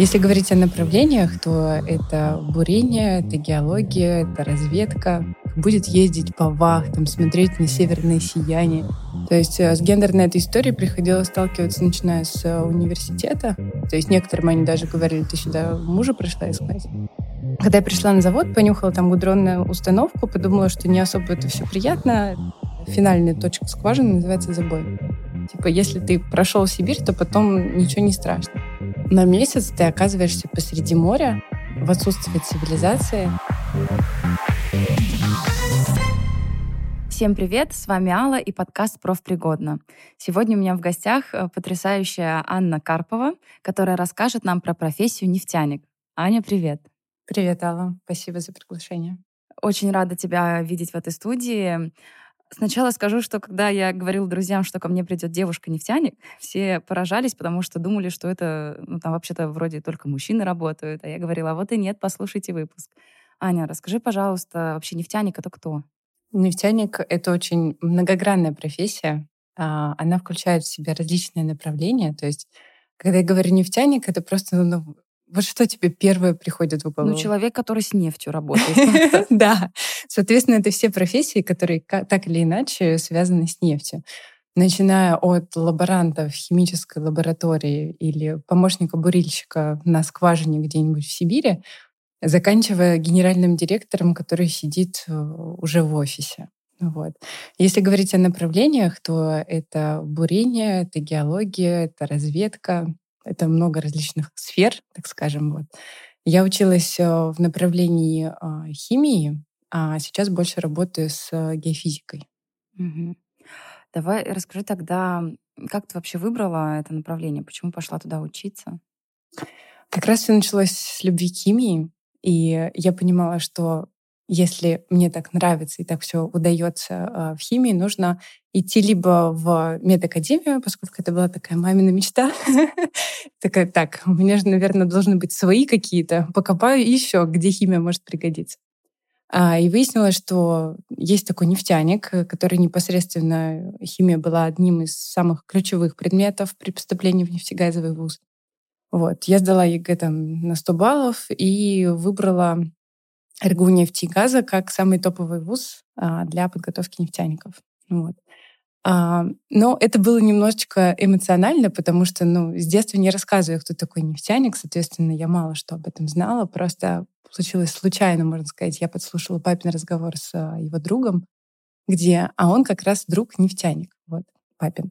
Если говорить о направлениях, то это бурение, это геология, это разведка. Будет ездить по вахтам, смотреть на северное сияние. То есть э, с гендерной этой историей приходилось сталкиваться, начиная с э, университета. То есть некоторым они даже говорили, ты сюда мужа пришла искать. Когда я пришла на завод, понюхала там гудронную установку, подумала, что не особо это все приятно. Финальная точка скважины называется забой. Типа, если ты прошел Сибирь, то потом ничего не страшно. На месяц ты оказываешься посреди моря, в отсутствии цивилизации. Всем привет, с вами Алла и подкаст «Профпригодно». Сегодня у меня в гостях э, потрясающая Анна Карпова, которая расскажет нам про профессию нефтяник. Аня, привет. Привет, Алла. Спасибо за приглашение. Очень рада тебя видеть в этой студии. Сначала скажу, что когда я говорила друзьям, что ко мне придет девушка-нефтяник, все поражались, потому что думали, что это, ну, там вообще-то вроде только мужчины работают. А я говорила, а вот и нет, послушайте выпуск. Аня, расскажи, пожалуйста, вообще нефтяник — это кто? Нефтяник — это очень многогранная профессия. А, она включает в себя различные направления. То есть, когда я говорю нефтяник, это просто ну, вот что тебе первое приходит в ну, голову? Ну, человек, который с нефтью работает. Да. Соответственно, это все профессии, которые так или иначе связаны с нефтью. Начиная от лаборанта в химической лаборатории или помощника бурильщика на скважине где-нибудь в Сибири, заканчивая генеральным директором, который сидит э, уже в офисе. Вот. Если говорить о направлениях, то это бурение, это геология, это разведка, это много различных сфер, так скажем. Вот. Я училась э, в направлении а, химии, а сейчас больше работаю с э, геофизикой. Угу. Давай расскажи тогда, как ты вообще выбрала это направление? Почему пошла туда учиться? Как раз все началось с любви к химии. И я понимала, что если мне так нравится и так все удается а, в химии, нужно идти либо в медакадемию, поскольку это была такая мамина мечта. Такая, так, у меня же, наверное, должны быть свои какие-то. Покопаю еще, где химия может пригодиться. А, и выяснилось, что есть такой нефтяник, который непосредственно химия была одним из самых ключевых предметов при поступлении в нефтегазовый вуз. Вот. Я сдала ЕГЭ там на 100 баллов и выбрала РГУ нефти и газа как самый топовый вуз а, для подготовки нефтяников. Вот. А, но это было немножечко эмоционально, потому что ну, с детства не рассказываю, кто такой нефтяник, соответственно, я мало что об этом знала. Просто случилось случайно, можно сказать. Я подслушала папин разговор с а, его другом, где, а он как раз друг нефтяник. Вот папин.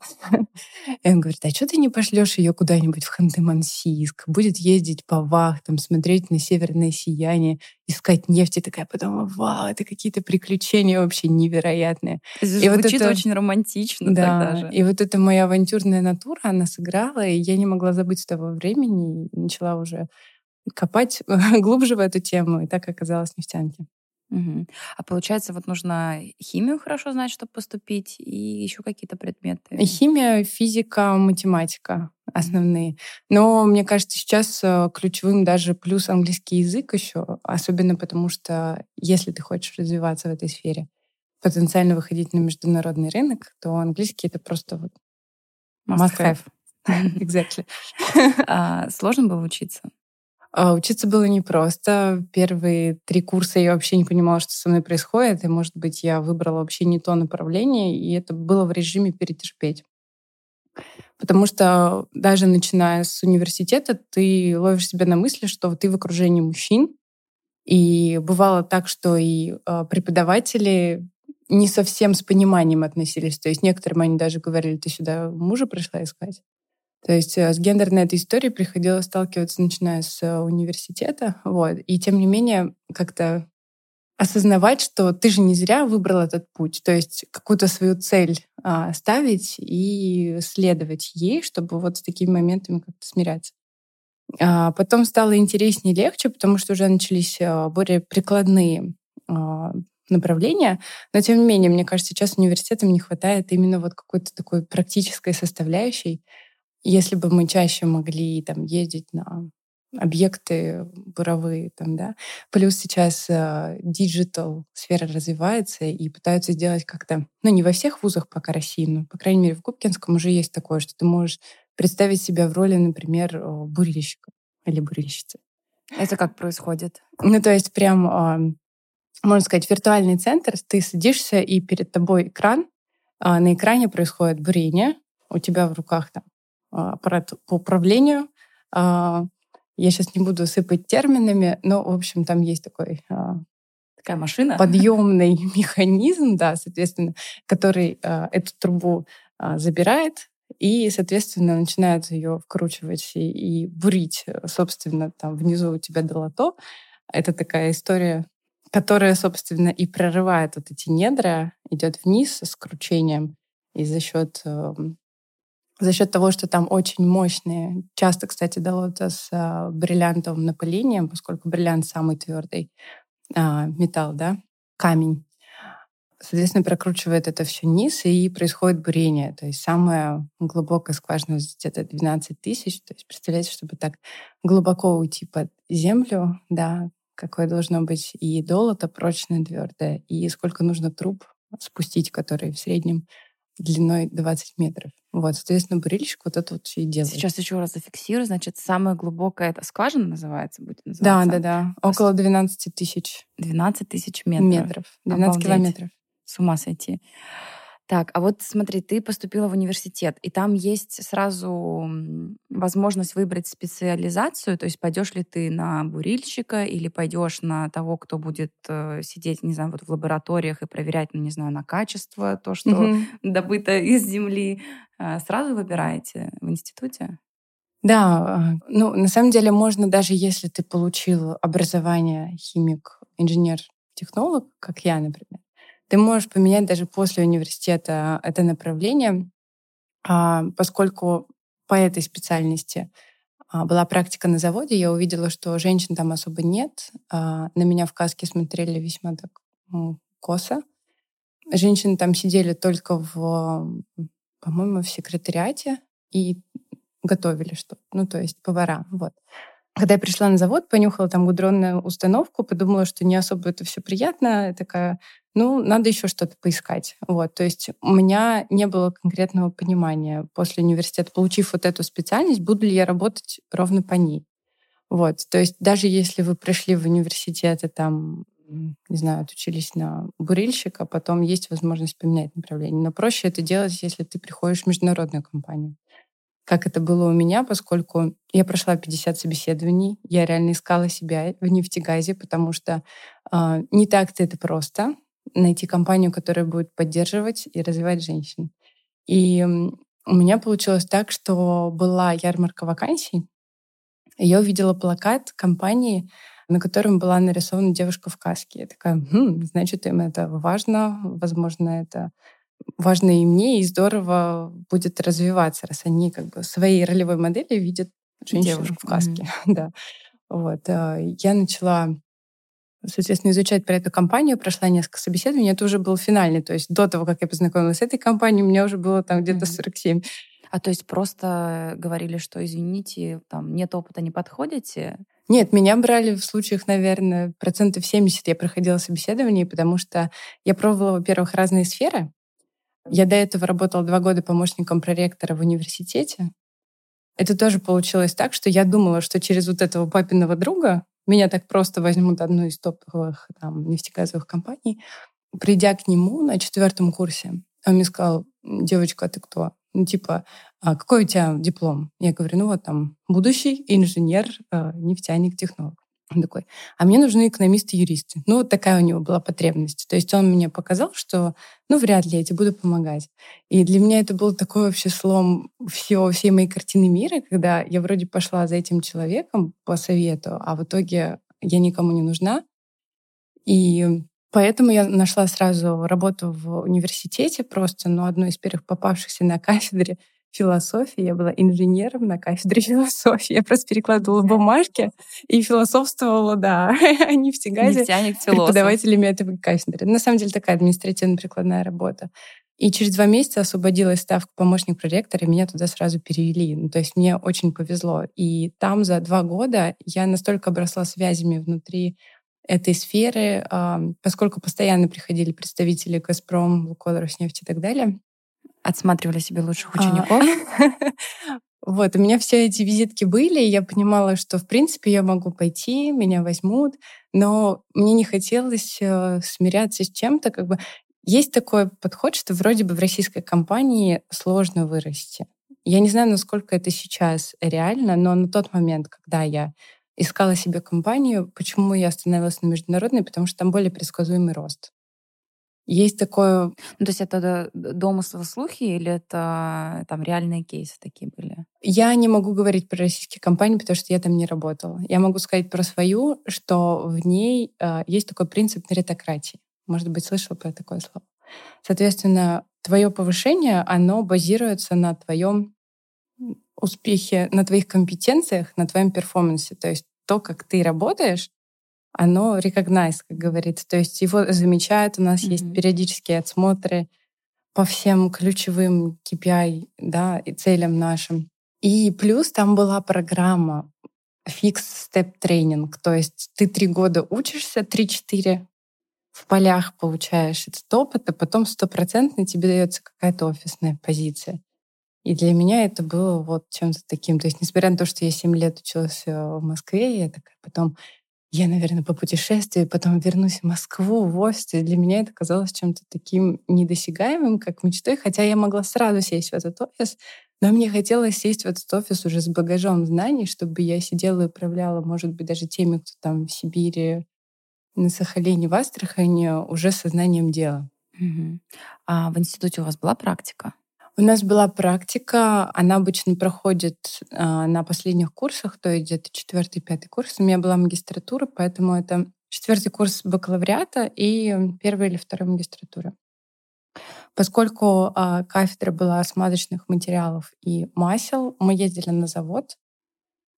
И он говорит, а что ты не пошлешь ее куда-нибудь в Ханты-Мансийск? Будет ездить по вахтам, смотреть на северное сияние, искать нефть. И такая подумала, вау, это какие-то приключения вообще невероятные. Это и вот это очень романтично да, тогда же. И вот эта моя авантюрная натура, она сыграла, и я не могла забыть с того времени, и начала уже копать глубже в эту тему, и так оказалась нефтянки. Угу. А получается, вот нужно химию хорошо знать, чтобы поступить, и еще какие-то предметы? Химия, физика, математика основные. Но мне кажется, сейчас э, ключевым даже плюс английский язык еще, особенно потому что если ты хочешь развиваться в этой сфере, потенциально выходить на международный рынок, то английский это просто вот must have. Exactly. а, сложно было учиться? А, учиться было непросто. Первые три курса я вообще не понимала, что со мной происходит. И, может быть, я выбрала вообще не то направление, и это было в режиме перетерпеть. Потому что даже начиная с университета, ты ловишь себя на мысли, что ты в окружении мужчин. И бывало так, что и а, преподаватели не совсем с пониманием относились. То есть некоторым они даже говорили, ты сюда мужа пришла искать. То есть э, с гендерной этой историей приходилось сталкиваться, начиная с э, университета. Вот. И тем не менее как-то осознавать, что ты же не зря выбрал этот путь. То есть какую-то свою цель а, ставить и следовать ей, чтобы вот с такими моментами как-то смиряться. А потом стало интереснее и легче, потому что уже начались а, более прикладные а, направления. Но тем не менее, мне кажется, сейчас университетам не хватает именно вот какой-то такой практической составляющей, если бы мы чаще могли там ездить на объекты буровые, там, да. Плюс сейчас digital э, сфера развивается и пытаются сделать как-то, ну, не во всех вузах пока России, но, по крайней мере, в Губкинском уже есть такое, что ты можешь представить себя в роли, например, бурильщика. или бурильщицы. Это как происходит? Ну, то есть прям, можно сказать, виртуальный центр. Ты садишься, и перед тобой экран. А, на экране происходит бурение. У тебя в руках там аппарат по управлению. Я сейчас не буду сыпать терминами, но, в общем, там есть такой такая машина. Подъемный механизм, да, соответственно, который эту трубу забирает, и, соответственно, начинают ее вкручивать и, и бурить, э, собственно, там внизу у тебя долото. Это такая история, которая, собственно, и прорывает вот эти недра, идет вниз с кручением, и за счет э, за счет того, что там очень мощные, часто, кстати, долото с э, бриллиантовым напылением, поскольку бриллиант самый твердый э, металл, да, камень, Соответственно, прокручивает это все вниз, и происходит бурение. То есть самая глубокая скважина где-то 12 тысяч. То есть представляете, чтобы так глубоко уйти под землю, да, какое должно быть и долото прочное, твердое, и сколько нужно труб спустить, которые в среднем длиной 20 метров. Вот, соответственно, бурильщик вот это вот все и делает. Сейчас еще раз зафиксирую. Значит, самая глубокая это скважина называется, будет называться? Да, да, да. Около 12 тысяч. 12 тысяч метров. Метров. 12 Обалдеть. километров с ума сойти. Так, а вот смотри, ты поступила в университет, и там есть сразу возможность выбрать специализацию, то есть пойдешь ли ты на бурильщика или пойдешь на того, кто будет э, сидеть, не знаю, вот в лабораториях и проверять, ну, не знаю, на качество то, что mm-hmm. добыто из земли. Э, сразу выбираете в институте? Да, ну, на самом деле можно даже если ты получил образование химик, инженер, технолог, как я, например, ты можешь поменять даже после университета это направление, а, поскольку по этой специальности а, была практика на заводе, я увидела, что женщин там особо нет. А, на меня в каске смотрели весьма так косо. Женщины там сидели только в, по-моему, в секретариате и готовили что-то. Ну, то есть повара. Вот. Когда я пришла на завод, понюхала там гудронную установку, подумала, что не особо это все приятно. Такая, ну, надо еще что-то поискать. Вот, то есть у меня не было конкретного понимания после университета, получив вот эту специальность, буду ли я работать ровно по ней. Вот, то есть даже если вы пришли в университет и там, не знаю, отучились на бурильщика, потом есть возможность поменять направление. Но проще это делать, если ты приходишь в международную компанию как это было у меня, поскольку я прошла 50 собеседований, я реально искала себя в нефтегазе, потому что э, не так-то это просто найти компанию, которая будет поддерживать и развивать женщин. И у меня получилось так, что была ярмарка вакансий, и я увидела плакат компании, на котором была нарисована девушка в каске. Я такая, хм, значит, им это важно, возможно, это важно и мне, и здорово будет развиваться, раз они как бы своей ролевой модели видят женщину Девушку. в каске. Mm-hmm. да. Вот. Э, я начала соответственно, изучать про эту компанию, прошла несколько собеседований, это уже был финальный, то есть до того, как я познакомилась с этой компанией, у меня уже было там где-то 47. А то есть просто говорили, что, извините, там нет опыта, не подходите? Нет, меня брали в случаях, наверное, процентов 70 я проходила собеседование, потому что я пробовала, во-первых, разные сферы, я до этого работала два года помощником проректора в университете. Это тоже получилось так, что я думала, что через вот этого папиного друга меня так просто возьмут одну из топовых там, нефтегазовых компаний. Придя к нему на четвертом курсе, он мне сказал, девочка, а ты кто? Ну, типа, а какой у тебя диплом? Я говорю, ну вот там, будущий инженер, э, нефтяник, технолог. Он такой, а мне нужны экономисты-юристы. Ну, вот такая у него была потребность. То есть он мне показал, что, ну, вряд ли я тебе буду помогать. И для меня это был такой вообще слом всего, всей моей картины мира, когда я вроде пошла за этим человеком по совету, а в итоге я никому не нужна. И поэтому я нашла сразу работу в университете просто, ну, одной из первых попавшихся на кафедре философии. Я была инженером на кафедре философии. Я просто перекладывала бумажки и философствовала, да, о нефтегазе преподавателями этой кафедры. На самом деле такая административно-прикладная работа. И через два месяца освободилась ставка помощник проректора, и меня туда сразу перевели. Ну, то есть мне очень повезло. И там за два года я настолько обросла связями внутри этой сферы, поскольку постоянно приходили представители «Газпром», «Лукойл», «Роснефть» и так далее, Отсматривали себе лучших а. учеников? Вот, у меня все эти визитки были, и я понимала, что, в принципе, я могу пойти, меня возьмут, но мне не хотелось э, смиряться с чем-то, как бы есть такой подход, что вроде бы в российской компании сложно вырасти. Я не знаю, насколько это сейчас реально, но на тот момент, когда я искала себе компанию, почему я остановилась на международной, потому что там более предсказуемый рост. Есть такое... Ну, то есть это домыслы, слухи или это там реальные кейсы такие были? Я не могу говорить про российские компании, потому что я там не работала. Я могу сказать про свою, что в ней э, есть такой принцип меритократии. Может быть, слышал про такое слово. Соответственно, твое повышение, оно базируется на твоем успехе, на твоих компетенциях, на твоем перформансе. То есть то, как ты работаешь, оно recognize, как говорится. То есть его замечают, у нас mm-hmm. есть периодические отсмотры по всем ключевым KPI да, и целям нашим. И плюс там была программа Fix Step Training. То есть ты три года учишься, три-четыре в полях получаешь этот опыт, а потом стопроцентно тебе дается какая-то офисная позиция. И для меня это было вот чем-то таким. То есть, несмотря на то, что я 7 лет училась э, в Москве, я такая потом я, наверное, по путешествию, потом вернусь в Москву, в. И для меня это казалось чем-то таким недосягаемым, как мечтой, хотя я могла сразу сесть в этот офис, но мне хотелось сесть в этот офис уже с багажом знаний, чтобы я сидела и управляла, может быть, даже теми, кто там в Сибири, на Сахалине, в Астрахани, уже сознанием дела. Угу. А в институте у вас была практика? У нас была практика, она обычно проходит а, на последних курсах, то есть где-то четвертый, пятый курс. У меня была магистратура, поэтому это четвертый курс бакалавриата и первая или вторая магистратура. Поскольку а, кафедра была смазочных материалов и масел, мы ездили на завод.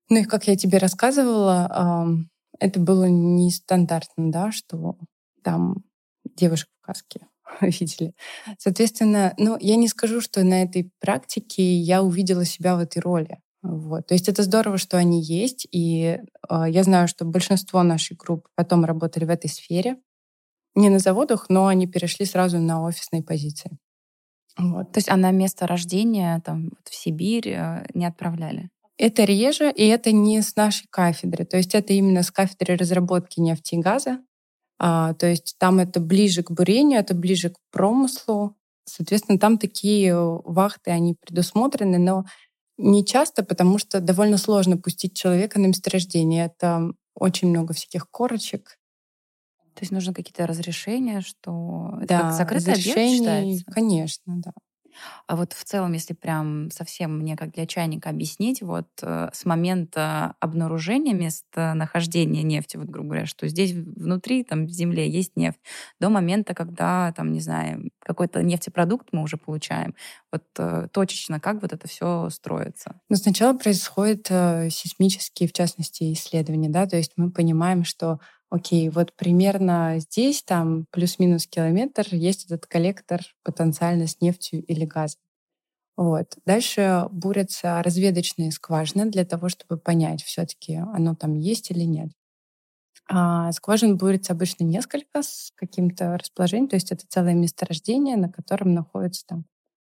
Ну и как я тебе рассказывала, а, это было нестандартно, да, что там девушек в каске видели. Соответственно, ну, я не скажу, что на этой практике я увидела себя в этой роли. Вот. То есть это здорово, что они есть, и э, я знаю, что большинство нашей группы потом работали в этой сфере. Не на заводах, но они перешли сразу на офисные позиции. Вот. То есть а на место рождения там, вот в Сибирь э, не отправляли? Это реже, и это не с нашей кафедры. То есть это именно с кафедры разработки нефти и газа. А, то есть там это ближе к бурению, это ближе к промыслу. Соответственно, там такие вахты, они предусмотрены, но не часто, потому что довольно сложно пустить человека на месторождение. Это очень много всяких корочек. То есть нужно какие-то разрешения, что да, это как закрытый объект считается? Конечно, да. А вот в целом, если прям совсем мне как для чайника объяснить, вот э, с момента обнаружения местонахождения нефти, вот грубо говоря, что здесь внутри, там, в земле есть нефть, до момента, когда, там, не знаю, какой-то нефтепродукт мы уже получаем, вот э, точечно, как вот это все строится? Ну, сначала происходят э, сейсмические, в частности, исследования, да, то есть мы понимаем, что окей, вот примерно здесь, там плюс-минус километр, есть этот коллектор потенциально с нефтью или газом. Вот. Дальше бурятся разведочные скважины для того, чтобы понять, все-таки оно там есть или нет. А скважин бурится обычно несколько с каким-то расположением, то есть это целое месторождение, на котором находится там,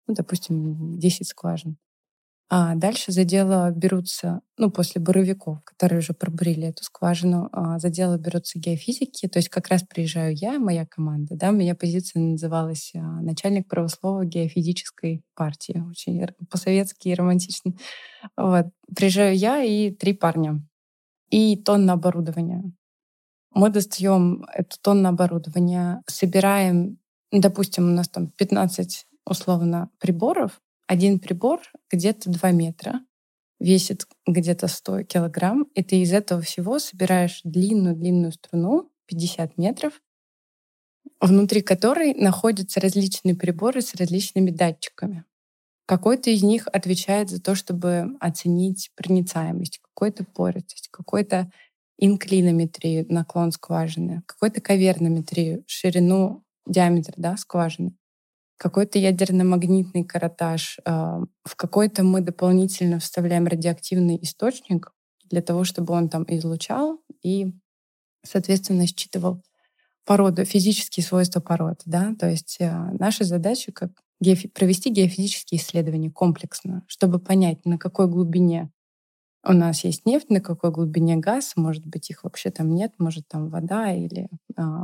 ну, допустим, 10 скважин. А дальше за дело берутся, ну, после буровиков, которые уже пробурили эту скважину, а, за дело берутся геофизики. То есть как раз приезжаю я, моя команда. Да, моя позиция называлась а, начальник правослова геофизической партии. Очень по-советски и романтично. Вот. Приезжаю я и три парня. И тонна оборудования. Мы достаем эту тонну оборудования, собираем, допустим, у нас там 15 условно приборов, один прибор где-то 2 метра, весит где-то 100 килограмм, и ты из этого всего собираешь длинную-длинную струну, 50 метров, внутри которой находятся различные приборы с различными датчиками. Какой-то из них отвечает за то, чтобы оценить проницаемость, какой-то пористость, какой-то инклинометрию, наклон скважины, какой-то кавернометрию, ширину, диаметр да, скважины какой-то ядерно-магнитный каротаж. А, в какой-то мы дополнительно вставляем радиоактивный источник для того, чтобы он там излучал и, соответственно, считывал породу, физические свойства пород. Да? То есть а, наша задача как провести геофизические исследования комплексно, чтобы понять, на какой глубине у нас есть нефть, на какой глубине газ, может быть, их вообще там нет, может, там вода или а,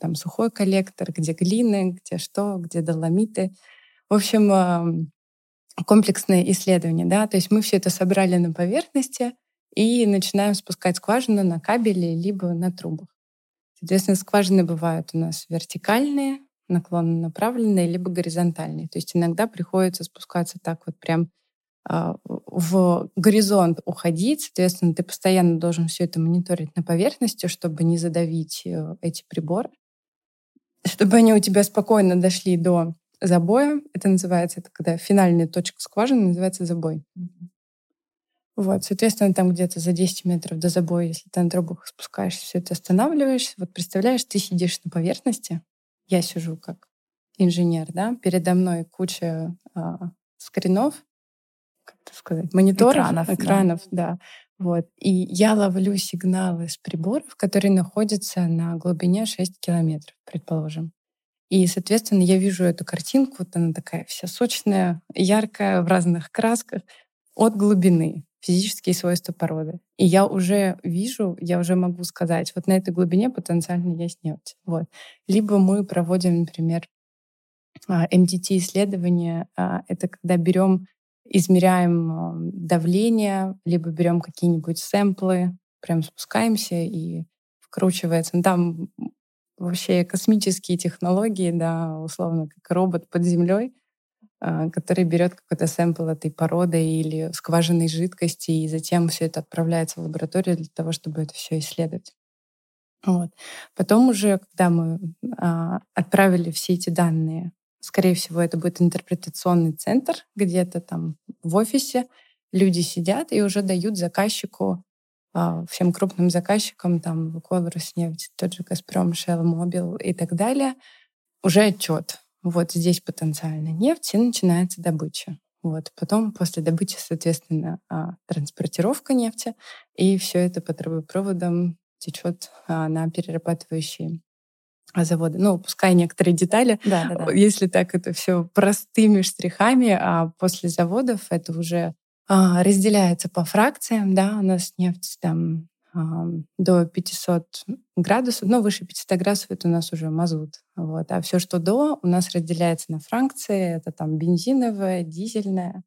там сухой коллектор, где глины, где что, где доломиты. В общем, комплексное исследование, да, то есть мы все это собрали на поверхности и начинаем спускать скважину на кабели либо на трубах. Соответственно, скважины бывают у нас вертикальные, наклонно направленные, либо горизонтальные. То есть иногда приходится спускаться так вот прям а, в горизонт уходить. Соответственно, ты постоянно должен все это мониторить на поверхности, чтобы не задавить э, эти приборы, чтобы они у тебя спокойно дошли до забоя. Это называется, это когда финальная точка скважины называется забой. Вот, соответственно, там где-то за 10 метров до забоя, если ты на трубах спускаешься, все это останавливаешь. Вот представляешь, ты сидишь на поверхности, я сижу как инженер, да, передо мной куча а, скринов, как это сказать, мониторов, экранов, экранов да. да. Вот. И я ловлю сигналы с приборов, которые находятся на глубине 6 километров, предположим. И, соответственно, я вижу эту картинку, вот она такая вся сочная, яркая, в разных красках, от глубины, физические свойства породы. И я уже вижу, я уже могу сказать, вот на этой глубине потенциально есть нефть. Вот. Либо мы проводим, например, MDT-исследование. А, это когда берем, измеряем давление, либо берем какие-нибудь сэмплы, прям спускаемся и вкручивается. Ну, там вообще космические технологии, да, условно, как робот под землей, а, который берет какой-то сэмпл этой породы или скважинной жидкости, и затем все это отправляется в лабораторию для того, чтобы это все исследовать. Вот. Потом уже, когда мы а, отправили все эти данные, скорее всего, это будет интерпретационный центр где-то там в офисе, люди сидят и уже дают заказчику а, всем крупным заказчикам, там, Лукойл, Роснефть, тот же Газпром, Shell, Mobil и так далее, уже отчет. Вот здесь потенциально нефть, и начинается добыча. Вот. Потом после добычи, соответственно, а, транспортировка нефти, и все это по трубопроводам течет а, на перерабатывающие заводы. Ну, пускай некоторые детали, да, да, да. если так это все простыми штрихами, а после заводов это уже а, разделяется по фракциям, да, у нас нефть там а, до 500 градусов, но выше 500 градусов это у нас уже мазут. Вот. А все, что до, у нас разделяется на фракции. Это там бензиновая, дизельная,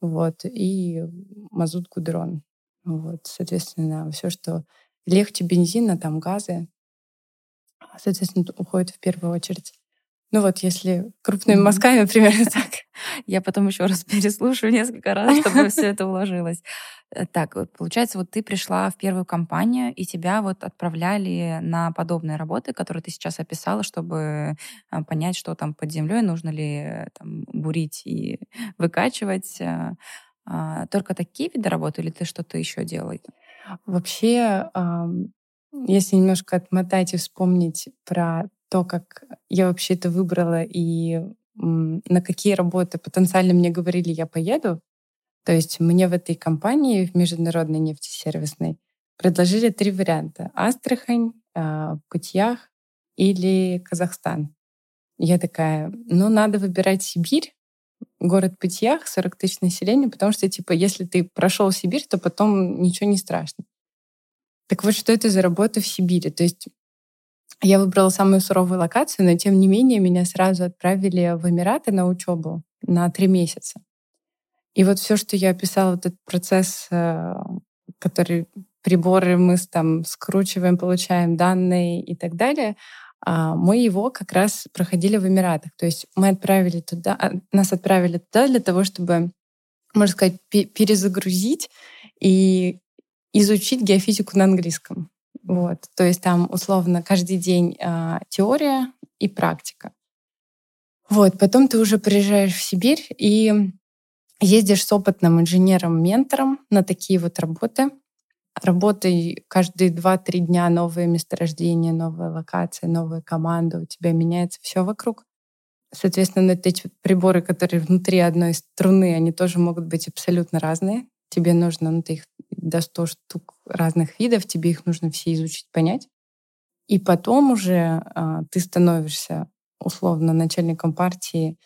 вот, и мазут гудрон. Вот, соответственно, все, что легче бензина, там газы, соответственно, уходит в первую очередь. Ну вот, если крупными мазками, примерно так. Я потом еще раз переслушаю несколько раз, чтобы все это уложилось. Э, так, вот получается, вот ты пришла в первую компанию, и тебя вот отправляли на подобные работы, которые ты сейчас описала, чтобы а, понять, что там под землей, нужно ли там, бурить и выкачивать. Э, а, только такие виды работы, или ты что-то еще делаешь? Вообще, если немножко отмотать и вспомнить про то, как я вообще это выбрала и на какие работы потенциально мне говорили, я поеду. То есть мне в этой компании, в международной нефтесервисной, предложили три варианта. Астрахань, а, Путьях или Казахстан. Я такая, ну, надо выбирать Сибирь, город Путьях, 40 тысяч населения, потому что, типа, если ты прошел Сибирь, то потом ничего не страшно. Так вот, что это за работа в Сибири? То есть я выбрала самую суровую локацию, но тем не менее меня сразу отправили в Эмираты на учебу на три месяца. И вот все, что я описала, вот этот процесс, э, который приборы мы там скручиваем, получаем данные и так далее, а, мы его как раз проходили в Эмиратах. То есть мы отправили туда, а, нас отправили туда для того, чтобы, можно сказать, перезагрузить и изучить геофизику на английском. Вот. То есть там условно каждый день э, теория и практика. Вот. Потом ты уже приезжаешь в Сибирь и ездишь с опытным инженером-ментором на такие вот работы. Работай каждые 2-3 дня новые месторождения, новые локации, новая команда. У тебя меняется все вокруг. Соответственно, эти приборы, которые внутри одной струны, они тоже могут быть абсолютно разные. Тебе нужно, ну, ты их до 100 штук разных видов, тебе их нужно все изучить, понять. И потом уже а, ты становишься условно начальником партии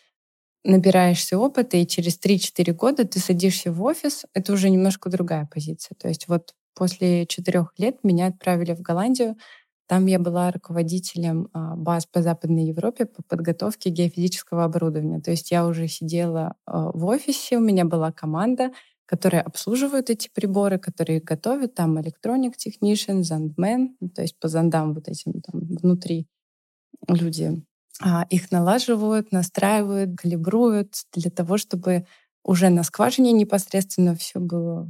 набираешься опыта, и через 3-4 года ты садишься в офис, это уже немножко другая позиция. То есть вот после четырех лет меня отправили в Голландию. Там я была руководителем а, баз по Западной Европе по подготовке геофизического оборудования. То есть я уже сидела а, в офисе, у меня была команда, которая обслуживает эти приборы, которые готовят, там electronic technician, zandman, то есть по зондам вот этим там внутри люди а, их налаживают, настраивают, калибруют для того, чтобы уже на скважине непосредственно все было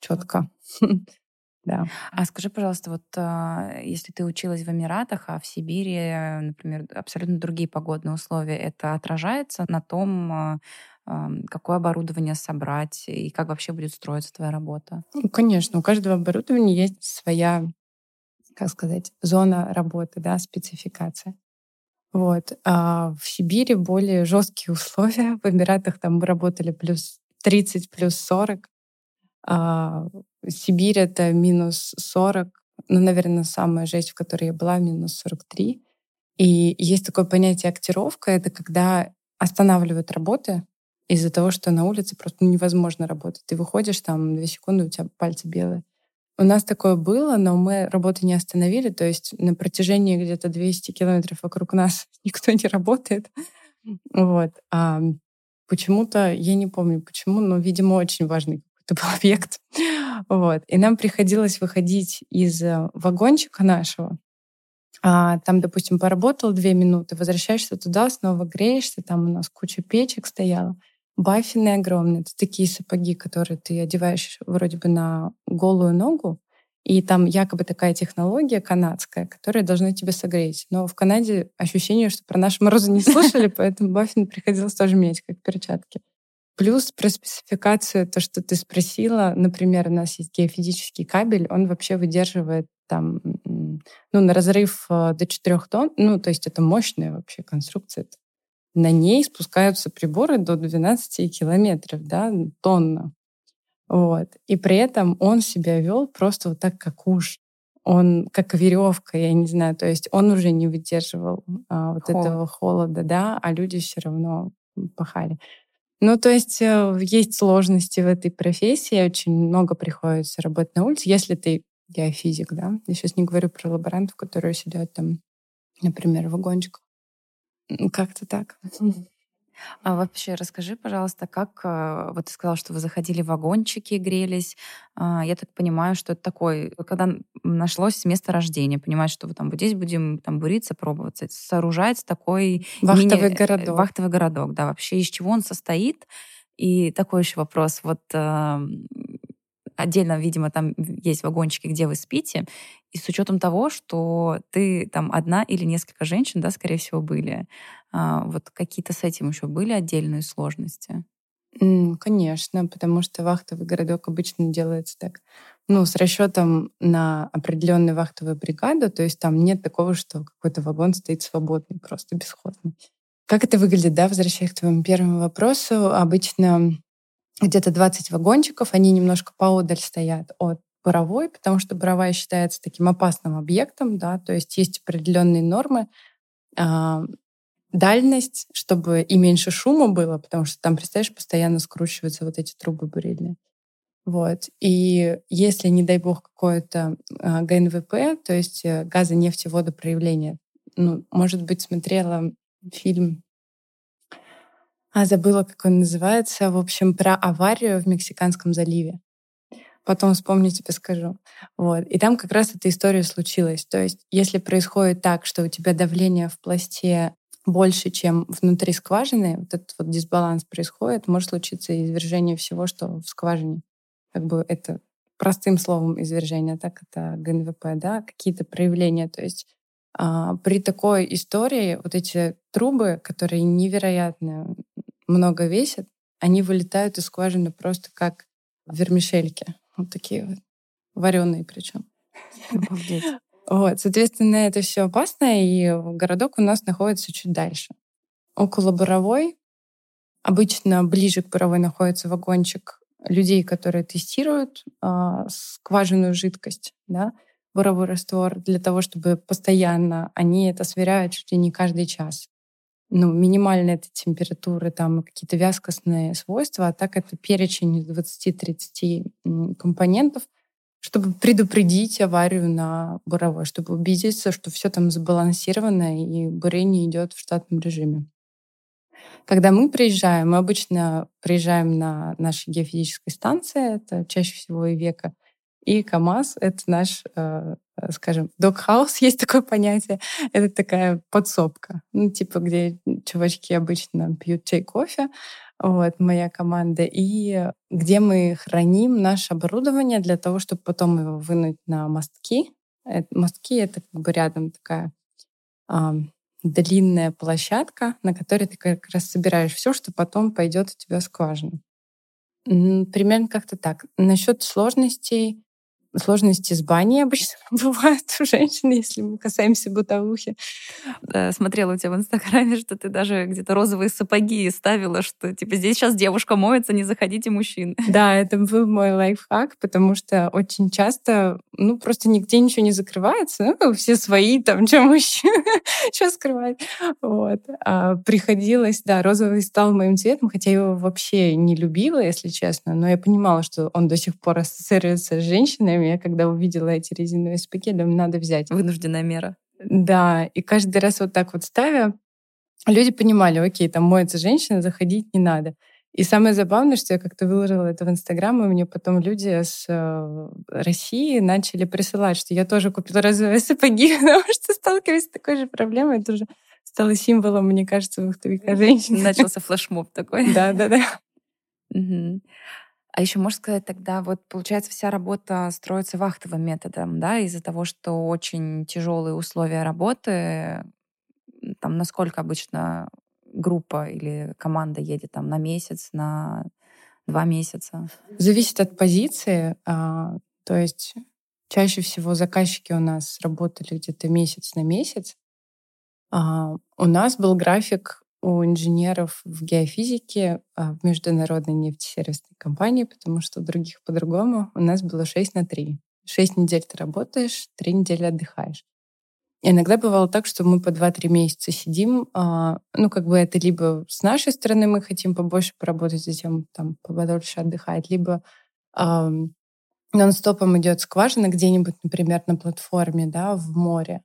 четко. Да. А скажи, пожалуйста, вот а, если ты училась в Эмиратах, а в Сибири, например, абсолютно другие погодные условия, это отражается на том, а, какое оборудование собрать и как вообще будет строиться твоя работа? Ну, конечно, у каждого оборудования есть своя, как сказать, зона работы, да, спецификация. Вот. А в Сибири более жесткие условия. В Эмиратах там мы работали плюс 30, плюс 40. А Сибирь — это минус 40. Ну, наверное, самая жесть, в которой я была, минус 43. И есть такое понятие актировка. Это когда останавливают работы из-за того, что на улице просто невозможно работать. Ты выходишь, там, две секунды, у тебя пальцы белые. У нас такое было, но мы работы не остановили, то есть на протяжении где-то 200 километров вокруг нас никто не работает. Вот. А почему-то, я не помню почему, но, видимо, очень важный какой-то был объект. Вот. И нам приходилось выходить из э, вагончика нашего, а, там, допустим, поработал две минуты, возвращаешься туда, снова греешься, там у нас куча печек стояла. Баффины огромные. Это такие сапоги, которые ты одеваешь вроде бы на голую ногу, и там якобы такая технология канадская, которая должна тебя согреть. Но в Канаде ощущение, что про наши морозы не слышали, поэтому баффин приходилось тоже менять, как перчатки. Плюс про спецификацию, то, что ты спросила, например, у нас есть геофизический кабель, он вообще выдерживает там, ну, на разрыв э, до 4 тонн, ну, то есть это мощная вообще конструкция, на ней спускаются приборы до 12 километров, да, тонна. Вот. И при этом он себя вел просто вот так, как уж. Он как веревка, я не знаю, то есть он уже не выдерживал а, вот Холод. этого холода, да, а люди все равно пахали. Ну, то есть э, есть сложности в этой профессии, очень много приходится работать на улице, если ты геофизик, да. Я сейчас не говорю про лаборантов, которые сидят там, например, в вагончиках. Как-то так. А вообще расскажи, пожалуйста, как э, вот ты сказала, что вы заходили в вагончики, грелись. А, я так понимаю, что это такой, когда нашлось место рождения, понимать, что вы там здесь будем там буриться, пробоваться, сооружается такой вахтовый мини... Э, городок. Вахтовый городок, да. Вообще из чего он состоит? И такой еще вопрос. Вот отдельно, видимо, там есть вагончики, где вы спите, и с учетом того, что ты там одна или несколько женщин, да, скорее всего, были, а, вот какие-то с этим еще были отдельные сложности? Конечно, потому что вахтовый городок обычно делается так, ну, с расчетом на определенную вахтовую бригаду, то есть там нет такого, что какой-то вагон стоит свободный, просто бесходный. Как это выглядит, да, возвращаясь к твоему первому вопросу, обычно где-то 20 вагончиков, они немножко поодаль стоят от буровой, потому что буровая считается таким опасным объектом, да, то есть есть определенные нормы, а, дальность, чтобы и меньше шума было, потому что там, представляешь, постоянно скручиваются вот эти трубы бурильные. Вот. И если, не дай бог, какое-то а, ГНВП, то есть э, газы, нефти, водопроявление, ну, может быть, смотрела фильм а забыла, как он называется. В общем, про аварию в Мексиканском заливе. Потом вспомню, тебе скажу. Вот. И там как раз эта история случилась. То есть, если происходит так, что у тебя давление в пласте больше, чем внутри скважины, вот этот вот дисбаланс происходит, может случиться извержение всего, что в скважине. Как бы это простым словом извержение, так это ГНВП, да, какие-то проявления. То есть а, при такой истории вот эти трубы, которые невероятно много весят, они вылетают из скважины просто как вермишельки. Вот такие вот. Вареные причем. Вот, соответственно, это все опасно, и городок у нас находится чуть дальше. Около Буровой, обычно ближе к Буровой находится вагончик людей, которые тестируют э, скважинную жидкость, да, буровой раствор, для того, чтобы постоянно они это сверяют чуть ли не каждый час. Ну, минимальные это температуры, там какие-то вязкостные свойства, а так это перечень из 20-30 компонентов, чтобы предупредить аварию на буровой, чтобы убедиться, что все там сбалансировано и бурение идет в штатном режиме. Когда мы приезжаем, мы обычно приезжаем на нашей геофизической станции, это чаще всего и века, и КАМАЗ — это наш, э, скажем, док-хаус, есть такое понятие. Это такая подсобка, ну, типа, где чувачки обычно пьют чай, кофе, вот, моя команда, и где мы храним наше оборудование для того, чтобы потом его вынуть на мостки. Это, мостки — это как бы рядом такая а, длинная площадка, на которой ты как раз собираешь все, что потом пойдет у тебя в скважину. Примерно как-то так. Насчет сложностей Сложности с баней обычно бывают у женщин, если мы касаемся бытовухи. Да, смотрела у тебя в Инстаграме, что ты даже где-то розовые сапоги ставила, что типа здесь сейчас девушка моется, не заходите мужчин. Да, это был мой лайфхак, потому что очень часто, ну, просто нигде ничего не закрывается, ну, все свои, там, что мужчина, что скрывать. Вот. А приходилось, да, розовый стал моим цветом, хотя я его вообще не любила, если честно, но я понимала, что он до сих пор ассоциируется с женщинами, я когда увидела эти резиновые сапоги, думаю, надо взять. Вынужденная мера. Да, и каждый раз вот так вот ставя, люди понимали, окей, там моется женщина, заходить не надо. И самое забавное, что я как-то выложила это в Инстаграм, и мне потом люди с э, России начали присылать, что я тоже купила розовые сапоги, потому что сталкиваюсь с такой же проблемой. Это уже стало символом, мне кажется, вахтовика женщин. Начался флешмоб такой. Да, да, да. А еще можно сказать тогда, вот получается вся работа строится вахтовым методом, да, из-за того, что очень тяжелые условия работы, там насколько обычно группа или команда едет там на месяц, на два месяца? Зависит от позиции. А, то есть чаще всего заказчики у нас работали где-то месяц на месяц. А, у нас был график у инженеров в геофизике а, в международной нефтесервисной компании, потому что у других по-другому. У нас было 6 на 3. 6 недель ты работаешь, 3 недели отдыхаешь. Иногда бывало так, что мы по 2-3 месяца сидим, а, ну, как бы это либо с нашей стороны мы хотим побольше поработать, затем там подольше отдыхать, либо нон-стопом идет скважина где-нибудь, например, на платформе, да, в море.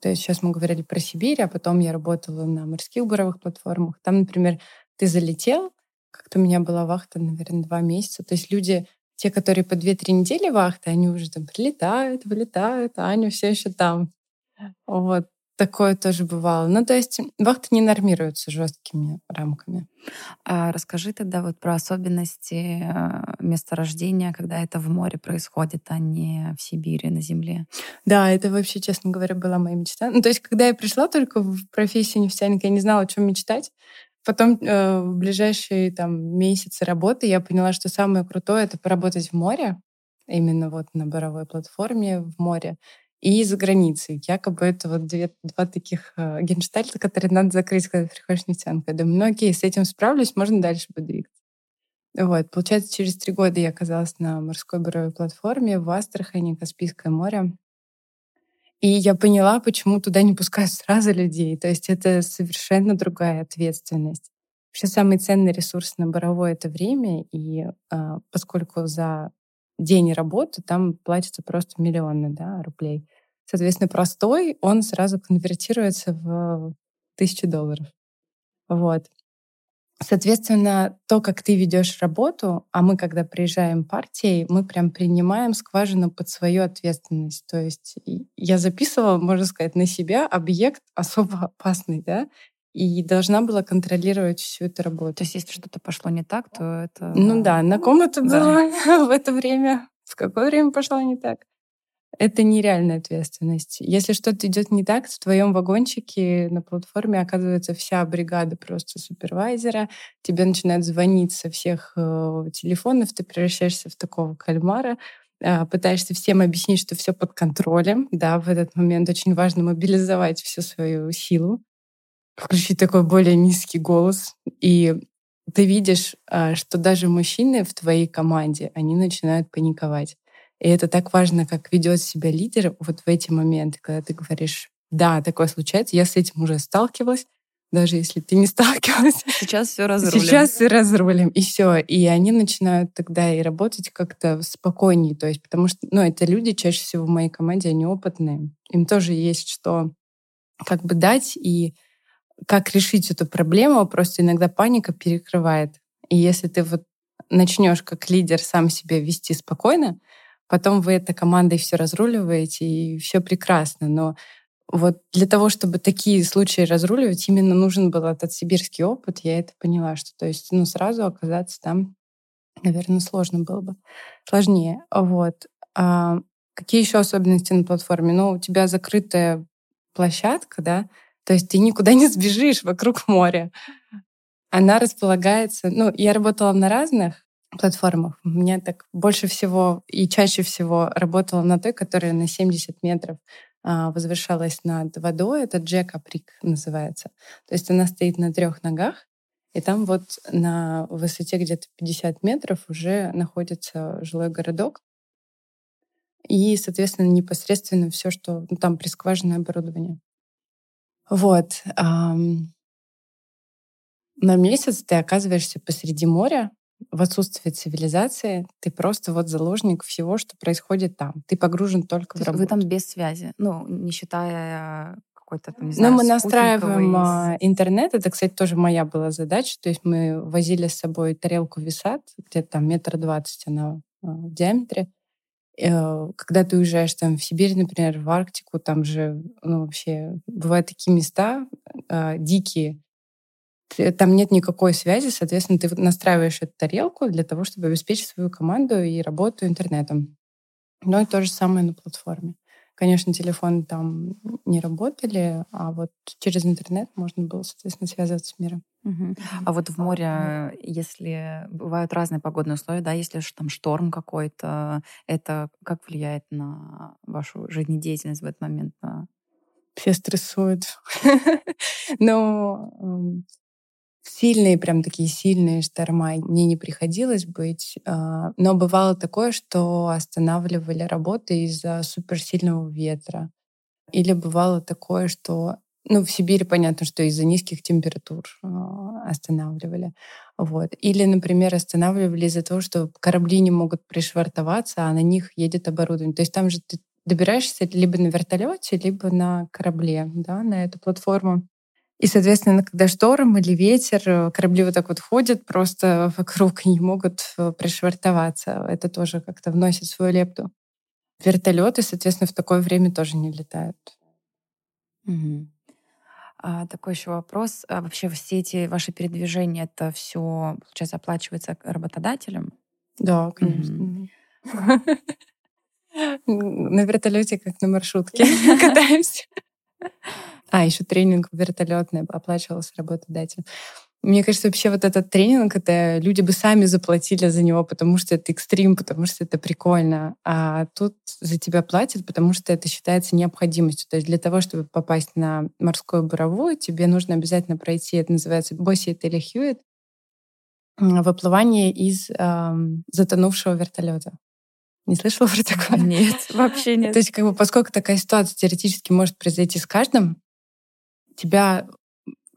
То есть сейчас мы говорили про Сибирь, а потом я работала на морских буровых платформах. Там, например, ты залетел, как-то у меня была вахта, наверное, два месяца. То есть люди, те, которые по две-три недели вахты, они уже там прилетают, вылетают, а Аня все еще там. Вот. Такое тоже бывало. Ну, то есть вахты не нормируются жесткими рамками. А расскажи тогда вот про особенности э, месторождения, когда это в море происходит, а не в Сибири, на земле. Да, это вообще, честно говоря, была моя мечта. Ну, то есть, когда я пришла только в профессию нефтяника, я не знала, о чем мечтать. Потом э, в ближайшие там месяцы работы я поняла, что самое крутое — это поработать в море, именно вот на буровой платформе в море и за границей. Якобы это вот две, два таких э, генштальта, которые надо закрыть, когда приходишь в нефтянку. Я думаю, ну окей, с этим справлюсь, можно дальше подвигаться. Вот, получается, через три года я оказалась на морской буровой платформе в Астрахани, Каспийское море. И я поняла, почему туда не пускают сразу людей. То есть это совершенно другая ответственность. Вообще самый ценный ресурс на Боровой — это время, и э, поскольку за день работы, там платится просто миллионы да, рублей. Соответственно, простой, он сразу конвертируется в тысячи долларов. Вот. Соответственно, то, как ты ведешь работу, а мы, когда приезжаем партией, мы прям принимаем скважину под свою ответственность. То есть я записывала, можно сказать, на себя объект особо опасный, да, и должна была контролировать всю эту работу. То есть, если что-то пошло не так, то это... Ну да, на ком это было да. в это время? В какое время пошло не так? Это нереальная ответственность. Если что-то идет не так, в твоем вагончике на платформе оказывается вся бригада просто супервайзера. Тебе начинают звонить со всех э, телефонов, ты превращаешься в такого кальмара, э, пытаешься всем объяснить, что все под контролем. Да, в этот момент очень важно мобилизовать всю свою силу включить такой более низкий голос. И ты видишь, а, что даже мужчины в твоей команде, они начинают паниковать. И это так важно, как ведет себя лидер вот в эти моменты, когда ты говоришь, да, такое случается, я с этим уже сталкивалась, даже если ты не сталкивалась. Сейчас все разрулим. Сейчас все разрулим, и все. И они начинают тогда и работать как-то спокойнее. То есть, потому что, ну, это люди чаще всего в моей команде, они опытные. Им тоже есть что как бы дать и как решить эту проблему. Просто иногда паника перекрывает. И если ты вот начнешь как лидер сам себя вести спокойно, потом вы этой командой все разруливаете, и все прекрасно. Но вот для того, чтобы такие случаи разруливать, именно нужен был этот сибирский опыт. Я это поняла, что то есть ну, сразу оказаться там, наверное, сложно было бы. Сложнее. Вот. А какие еще особенности на платформе? Ну, у тебя закрытая площадка, да, то есть ты никуда не сбежишь вокруг моря. Она располагается... Ну, я работала на разных платформах. У меня так больше всего и чаще всего работала на той, которая на 70 метров а, возвышалась над водой. Это Джека Прик называется. То есть она стоит на трех ногах, и там вот на высоте где-то 50 метров уже находится жилой городок. И, соответственно, непосредственно все, что ну, там прискваженное оборудование. Вот. На месяц ты оказываешься посреди моря, в отсутствие цивилизации ты просто вот заложник всего, что происходит там. Ты погружен только То в работу. Вы там без связи, ну, не считая какой-то там, не ну, знаю, Ну, мы настраиваем а, интернет. Это, кстати, тоже моя была задача. То есть мы возили с собой тарелку Висат, где-то там метр двадцать она а, в диаметре. Э, когда ты уезжаешь там в Сибирь, например, в Арктику, там же ну, вообще бывают такие места э, дикие, там нет никакой связи, соответственно, ты настраиваешь эту тарелку для того, чтобы обеспечить свою команду и работу интернетом. Но и то же самое на платформе. Конечно, телефоны там не работали, а вот через интернет можно было, соответственно, связываться с миром. Угу. А вот в море, если бывают разные погодные условия, да, если там шторм какой-то, это как влияет на вашу жизнедеятельность в этот момент? Все стрессуют. Но сильные, прям такие сильные шторма мне не приходилось быть. А, но бывало такое, что останавливали работы из-за суперсильного ветра. Или бывало такое, что ну, в Сибири понятно, что из-за низких температур а, останавливали. Вот. Или, например, останавливали из-за того, что корабли не могут пришвартоваться, а на них едет оборудование. То есть там же ты добираешься либо на вертолете, либо на корабле, да, на эту платформу. И, соответственно, когда шторм или ветер, э, корабли вот так вот ходят просто вокруг и не могут э, пришвартоваться. Это тоже как-то вносит свою лепту. Вертолеты, соответственно, в такое время тоже не летают. Угу. А, такой еще вопрос. А вообще все эти ваши передвижения, это все, получается, оплачивается работодателем? Да, конечно. На вертолете, как на маршрутке, катаемся. А, еще тренинг вертолетный оплачивался работодателем. Мне кажется, вообще вот этот тренинг, это люди бы сами заплатили за него, потому что это экстрим, потому что это прикольно. А тут за тебя платят, потому что это считается необходимостью. То есть для того, чтобы попасть на морскую буровую, тебе нужно обязательно пройти, это называется Боссиет или Хьюит, выплывание из эм, затонувшего вертолета. Не слышала про такое? Нет, вообще нет. То есть, как бы, поскольку такая ситуация теоретически может произойти с каждым, тебя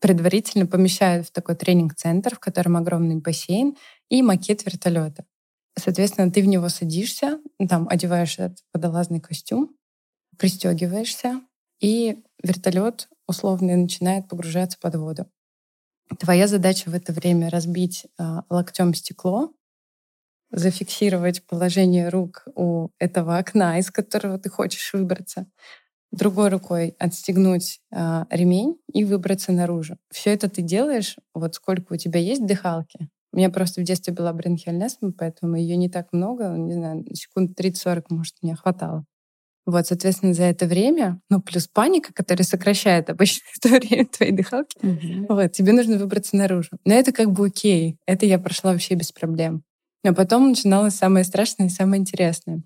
предварительно помещают в такой тренинг-центр, в котором огромный бассейн и макет вертолета. Соответственно, ты в него садишься, там одеваешь этот водолазный костюм, пристегиваешься, и вертолет условно начинает погружаться под воду. Твоя задача в это время разбить э, локтем стекло, зафиксировать положение рук у этого окна, из которого ты хочешь выбраться, другой рукой отстегнуть э, ремень и выбраться наружу. Все это ты делаешь, вот сколько у тебя есть дыхалки. У меня просто в детстве была бренхельнесма, поэтому ее не так много, не знаю, секунд 30-40, может, мне хватало. Вот, соответственно, за это время, ну, плюс паника, которая сокращает обычно это время твоей дыхалки, mm-hmm. вот, тебе нужно выбраться наружу. Но это как бы окей, это я прошла вообще без проблем. А потом начиналось самое страшное и самое интересное.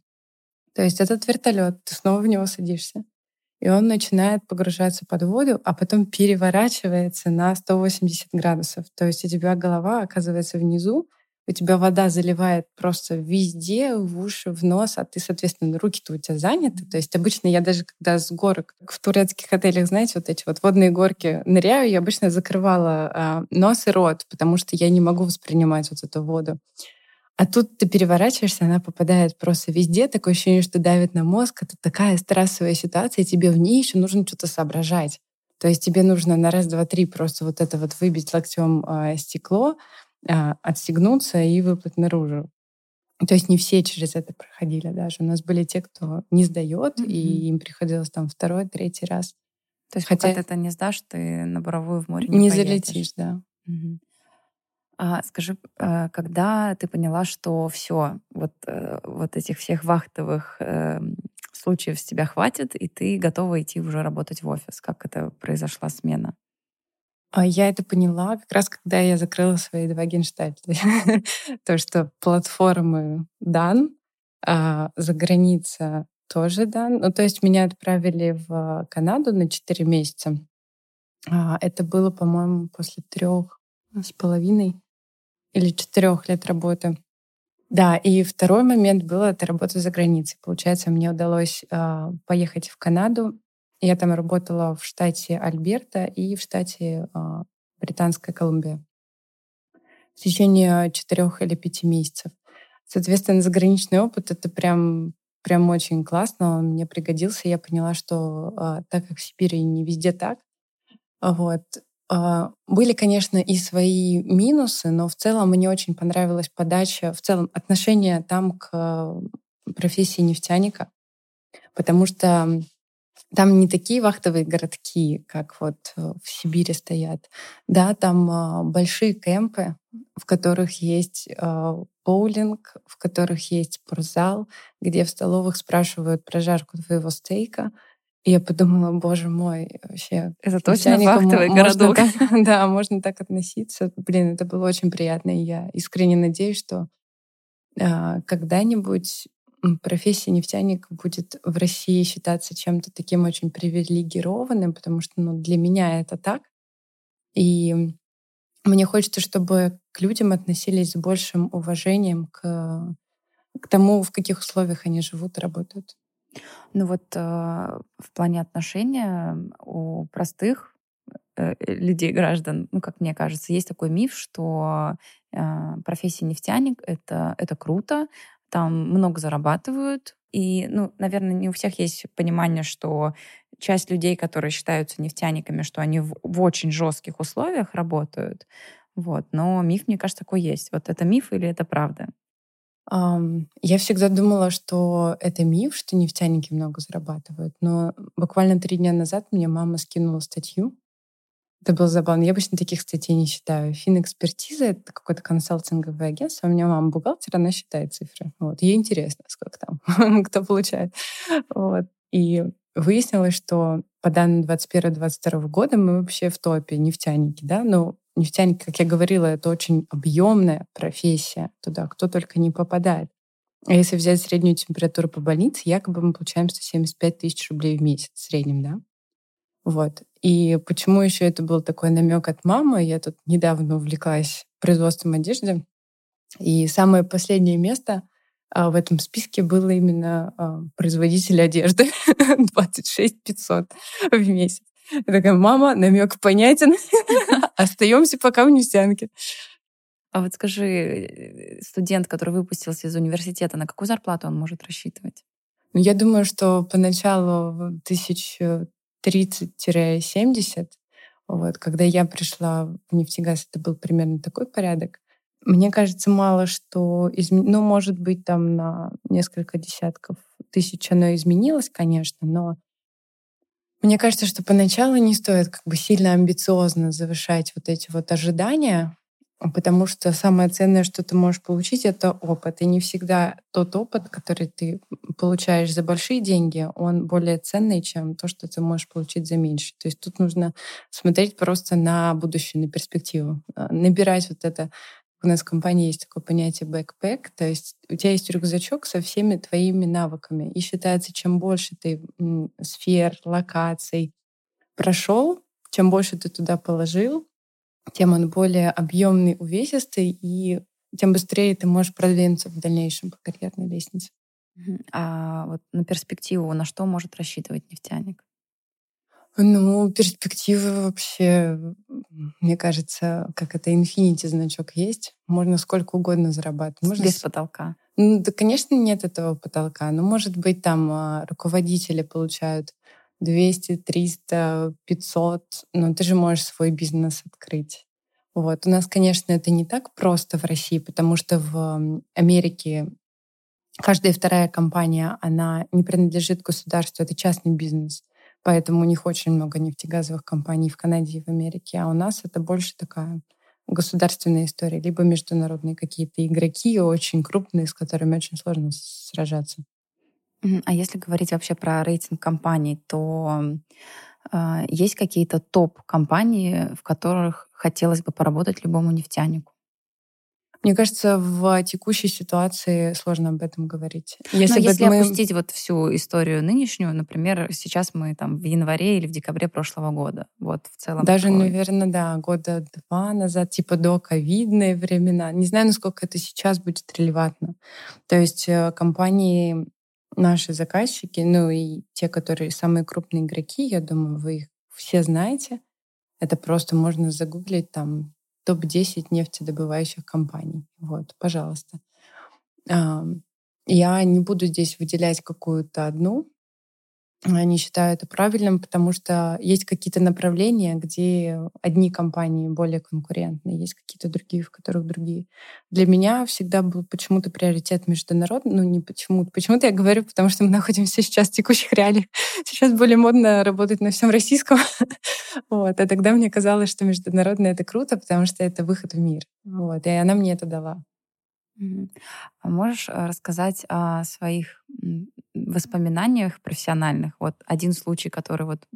То есть этот вертолет, ты снова в него садишься, и он начинает погружаться под воду, а потом переворачивается на 180 градусов. То есть у тебя голова оказывается внизу, у тебя вода заливает просто везде, в уши, в нос, а ты, соответственно, руки-то у тебя заняты. То есть обычно я даже когда с горок в турецких отелях, знаете, вот эти вот водные горки ныряю, я обычно закрывала а, нос и рот, потому что я не могу воспринимать вот эту воду. А тут ты переворачиваешься, она попадает просто везде, такое ощущение, что давит на мозг. Это такая стрессовая ситуация, и тебе в ней еще нужно что-то соображать. То есть тебе нужно на раз, два, три просто вот это вот выбить локтем э, стекло, э, отстегнуться и выплыть наружу. То есть не все через это проходили даже. У нас были те, кто не сдает, mm-hmm. и им приходилось там второй, третий раз. То есть Хотя... пока ты это не сдашь, ты на буровую в море не, не залетишь, да. Mm-hmm. А скажи, а, когда ты поняла, что все, вот, э, вот этих всех вахтовых э, случаев с тебя хватит, и ты готова идти уже работать в офис? Как это произошла смена? А я это поняла как раз, когда я закрыла свои два генштальта. То, что платформы дан, а за граница тоже дан. Ну, то есть меня отправили в Канаду на 4 месяца. А, это было, по-моему, после трех с половиной или четырех лет работы. Да, и второй момент был это работа за границей. Получается, мне удалось э, поехать в Канаду. Я там работала в штате Альберта и в штате э, Британская Колумбия в течение четырех или пяти месяцев. Соответственно, заграничный опыт это прям прям очень классно, он мне пригодился. Я поняла, что э, так как в Сибири не везде так, вот, были, конечно, и свои минусы, но в целом мне очень понравилась подача, в целом отношение там к профессии нефтяника, потому что там не такие вахтовые городки, как вот в Сибири стоят. Да, там а, большие кемпы, в которых есть а, боулинг, в которых есть спортзал, где в столовых спрашивают про жарку твоего стейка, и я подумала, боже мой, вообще... Это точно вахтовый городок. Так, да, можно так относиться. Блин, это было очень приятно. И я искренне надеюсь, что а, когда-нибудь профессия нефтяник будет в России считаться чем-то таким очень привилегированным, потому что ну, для меня это так. И мне хочется, чтобы к людям относились с большим уважением к, к тому, в каких условиях они живут и работают. Ну вот э, в плане отношения у простых э, э, людей, граждан, ну, как мне кажется, есть такой миф, что э, профессия нефтяник это, это круто, там много зарабатывают. И, ну, наверное, не у всех есть понимание, что часть людей, которые считаются нефтяниками, что они в, в очень жестких условиях работают. Вот. Но миф, мне кажется, такой есть. Вот это миф или это правда? Я всегда думала, что это миф, что нефтяники много зарабатывают. Но буквально три дня назад мне мама скинула статью. Это было забавно. Я обычно таких статей не считаю. Финэкспертиза — это какое-то консалтинговое агентство. У меня мама бухгалтер, она считает цифры. Вот. Ей интересно, сколько там, кто получает. Вот. И выяснилось, что по данным 2021-2022 года мы вообще в топе нефтяники, да, но Нефтяник, как я говорила, это очень объемная профессия. Туда кто только не попадает. А если взять среднюю температуру по больнице, якобы мы получаем 175 тысяч рублей в месяц в среднем, да? Вот. И почему еще это был такой намек от мамы? Я тут недавно увлеклась производством одежды. И самое последнее место а, в этом списке было именно а, производитель одежды. 26 500 в месяц. Я такая, мама, намек понятен. Остаемся пока в нефтянке. А вот скажи, э, студент, который выпустился из университета, на какую зарплату он может рассчитывать? Ну, я думаю, что поначалу тысяч 30-70. Вот, когда я пришла в нефтегаз, это был примерно такой порядок. Мне кажется, мало что изменилось. Ну, может быть, там на несколько десятков тысяч оно изменилось, конечно, но мне кажется, что поначалу не стоит как бы сильно амбициозно завышать вот эти вот ожидания, потому что самое ценное, что ты можешь получить, это опыт. И не всегда тот опыт, который ты получаешь за большие деньги, он более ценный, чем то, что ты можешь получить за меньше. То есть тут нужно смотреть просто на будущее, на перспективу, а, набирать вот это у нас в компании есть такое понятие backpack, то есть у тебя есть рюкзачок со всеми твоими навыками. И считается, чем больше ты сфер, локаций прошел, чем больше ты туда положил, тем он более объемный, увесистый, и тем быстрее ты можешь продвинуться в дальнейшем по карьерной лестнице. А вот на перспективу на что может рассчитывать нефтяник? Ну, перспективы вообще, мне кажется, как это инфинити значок есть. Можно сколько угодно зарабатывать. Можно Без потолка. Ну, да, конечно, нет этого потолка. Но, может быть, там а, руководители получают 200, 300, 500, но ты же можешь свой бизнес открыть. Вот. У нас, конечно, это не так просто в России, потому что в Америке каждая вторая компания, она не принадлежит государству, это частный бизнес. Поэтому у них очень много нефтегазовых компаний в Канаде и в Америке. А у нас это больше такая государственная история, либо международные какие-то игроки очень крупные, с которыми очень сложно сражаться. А если говорить вообще про рейтинг компаний, то э, есть какие-то топ-компании, в которых хотелось бы поработать любому нефтянику? Мне кажется, в текущей ситуации сложно об этом говорить. Если, Но если мы... опустить вот всю историю нынешнюю, например, сейчас мы там в январе или в декабре прошлого года, вот в целом. Даже, такое... наверное, да, года два назад, типа до ковидные времена. Не знаю, насколько это сейчас будет релевантно. То есть э, компании наши заказчики, ну и те, которые самые крупные игроки, я думаю, вы их все знаете. Это просто можно загуглить там топ-10 нефтедобывающих компаний. Вот, пожалуйста. Я не буду здесь выделять какую-то одну. Не считаю это правильным, потому что есть какие-то направления, где одни компании более конкурентные, есть какие-то другие, в которых другие. Для меня всегда был почему-то приоритет международный. Ну, не почему-то. Почему-то я говорю, потому что мы находимся сейчас в текущих реалиях. Сейчас более модно работать на всем российском. Вот. А тогда мне казалось, что международное — это круто, потому что это выход в мир. Вот. И она мне это дала. А можешь э, рассказать о своих воспоминаниях профессиональных? Вот один случай, который вот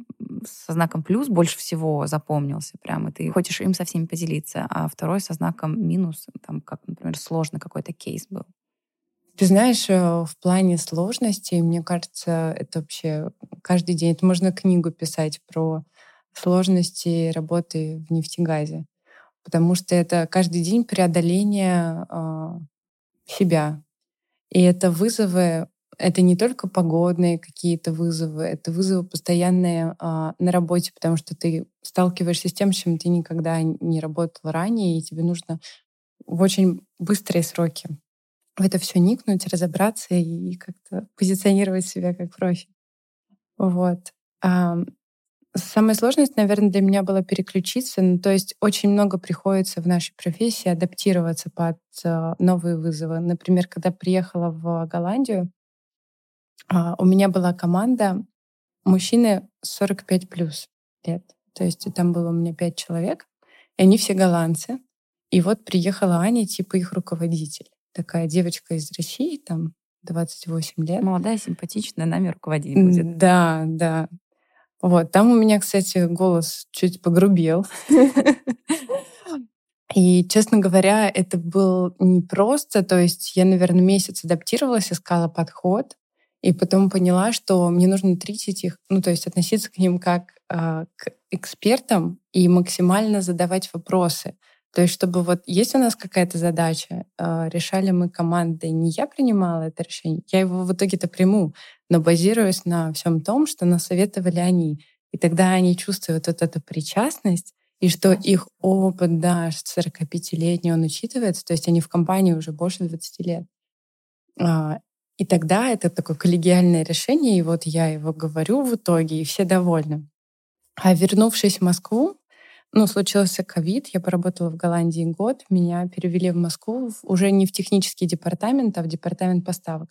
со знаком плюс больше всего запомнился прямо, ты хочешь им со всеми поделиться, а второй со знаком минус, там, как, например, сложный какой-то кейс был. Ты знаешь, э, в плане сложностей, мне кажется, это вообще каждый день. Это можно книгу писать про сложности работы в нефтегазе. Потому что это каждый день преодоление э, себя. И это вызовы, это не только погодные какие-то вызовы, это вызовы постоянные э, на работе, потому что ты сталкиваешься с тем, с чем ты никогда не работал ранее, и тебе нужно в очень быстрые сроки в это все никнуть, разобраться и как-то позиционировать себя как профи. Вот. Самая сложность, наверное, для меня была переключиться. Ну, то есть очень много приходится в нашей профессии адаптироваться под э, новые вызовы. Например, когда приехала в Голландию, э, у меня была команда мужчины 45 плюс лет. То есть там было у меня пять человек, и они все голландцы. И вот приехала Аня, типа их руководитель. Такая девочка из России, там 28 лет. Молодая, симпатичная, нами руководить будет. Да, да. Вот, там у меня, кстати, голос чуть погрубел. И, честно говоря, это был непросто. То есть я, наверное, месяц адаптировалась, искала подход, и потом поняла, что мне нужно тритить их, ну, то есть относиться к ним как э, к экспертам и максимально задавать вопросы. То есть, чтобы вот есть у нас какая-то задача, э, решали мы командой, не я принимала это решение, я его в итоге-то приму, но базируясь на всем том, что насоветовали они. И тогда они чувствуют вот эту причастность, и что их опыт, да, 45-летний, он учитывается, то есть они в компании уже больше 20 лет. А, и тогда это такое коллегиальное решение, и вот я его говорю в итоге, и все довольны. А вернувшись в Москву, ну, случился ковид, я поработала в Голландии год, меня перевели в Москву уже не в технический департамент, а в департамент поставок.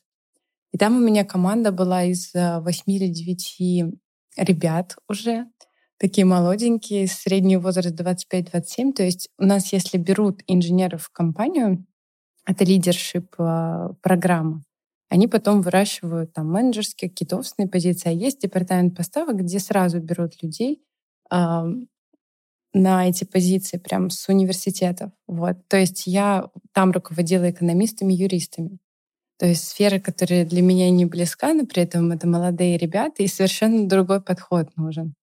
И там у меня команда была из э, восьми или девяти ребят уже, такие молоденькие, средний возраст 25-27. То есть у нас, если берут инженеров в компанию, это лидершип э, программа, они потом выращивают там менеджерские, какие-то позиции. А есть департамент поставок, где сразу берут людей, на эти позиции прям с университетов. Вот. То есть я там руководила экономистами, юристами. То есть сфера, которая для меня не близка, но при этом это молодые ребята, и совершенно другой подход нужен.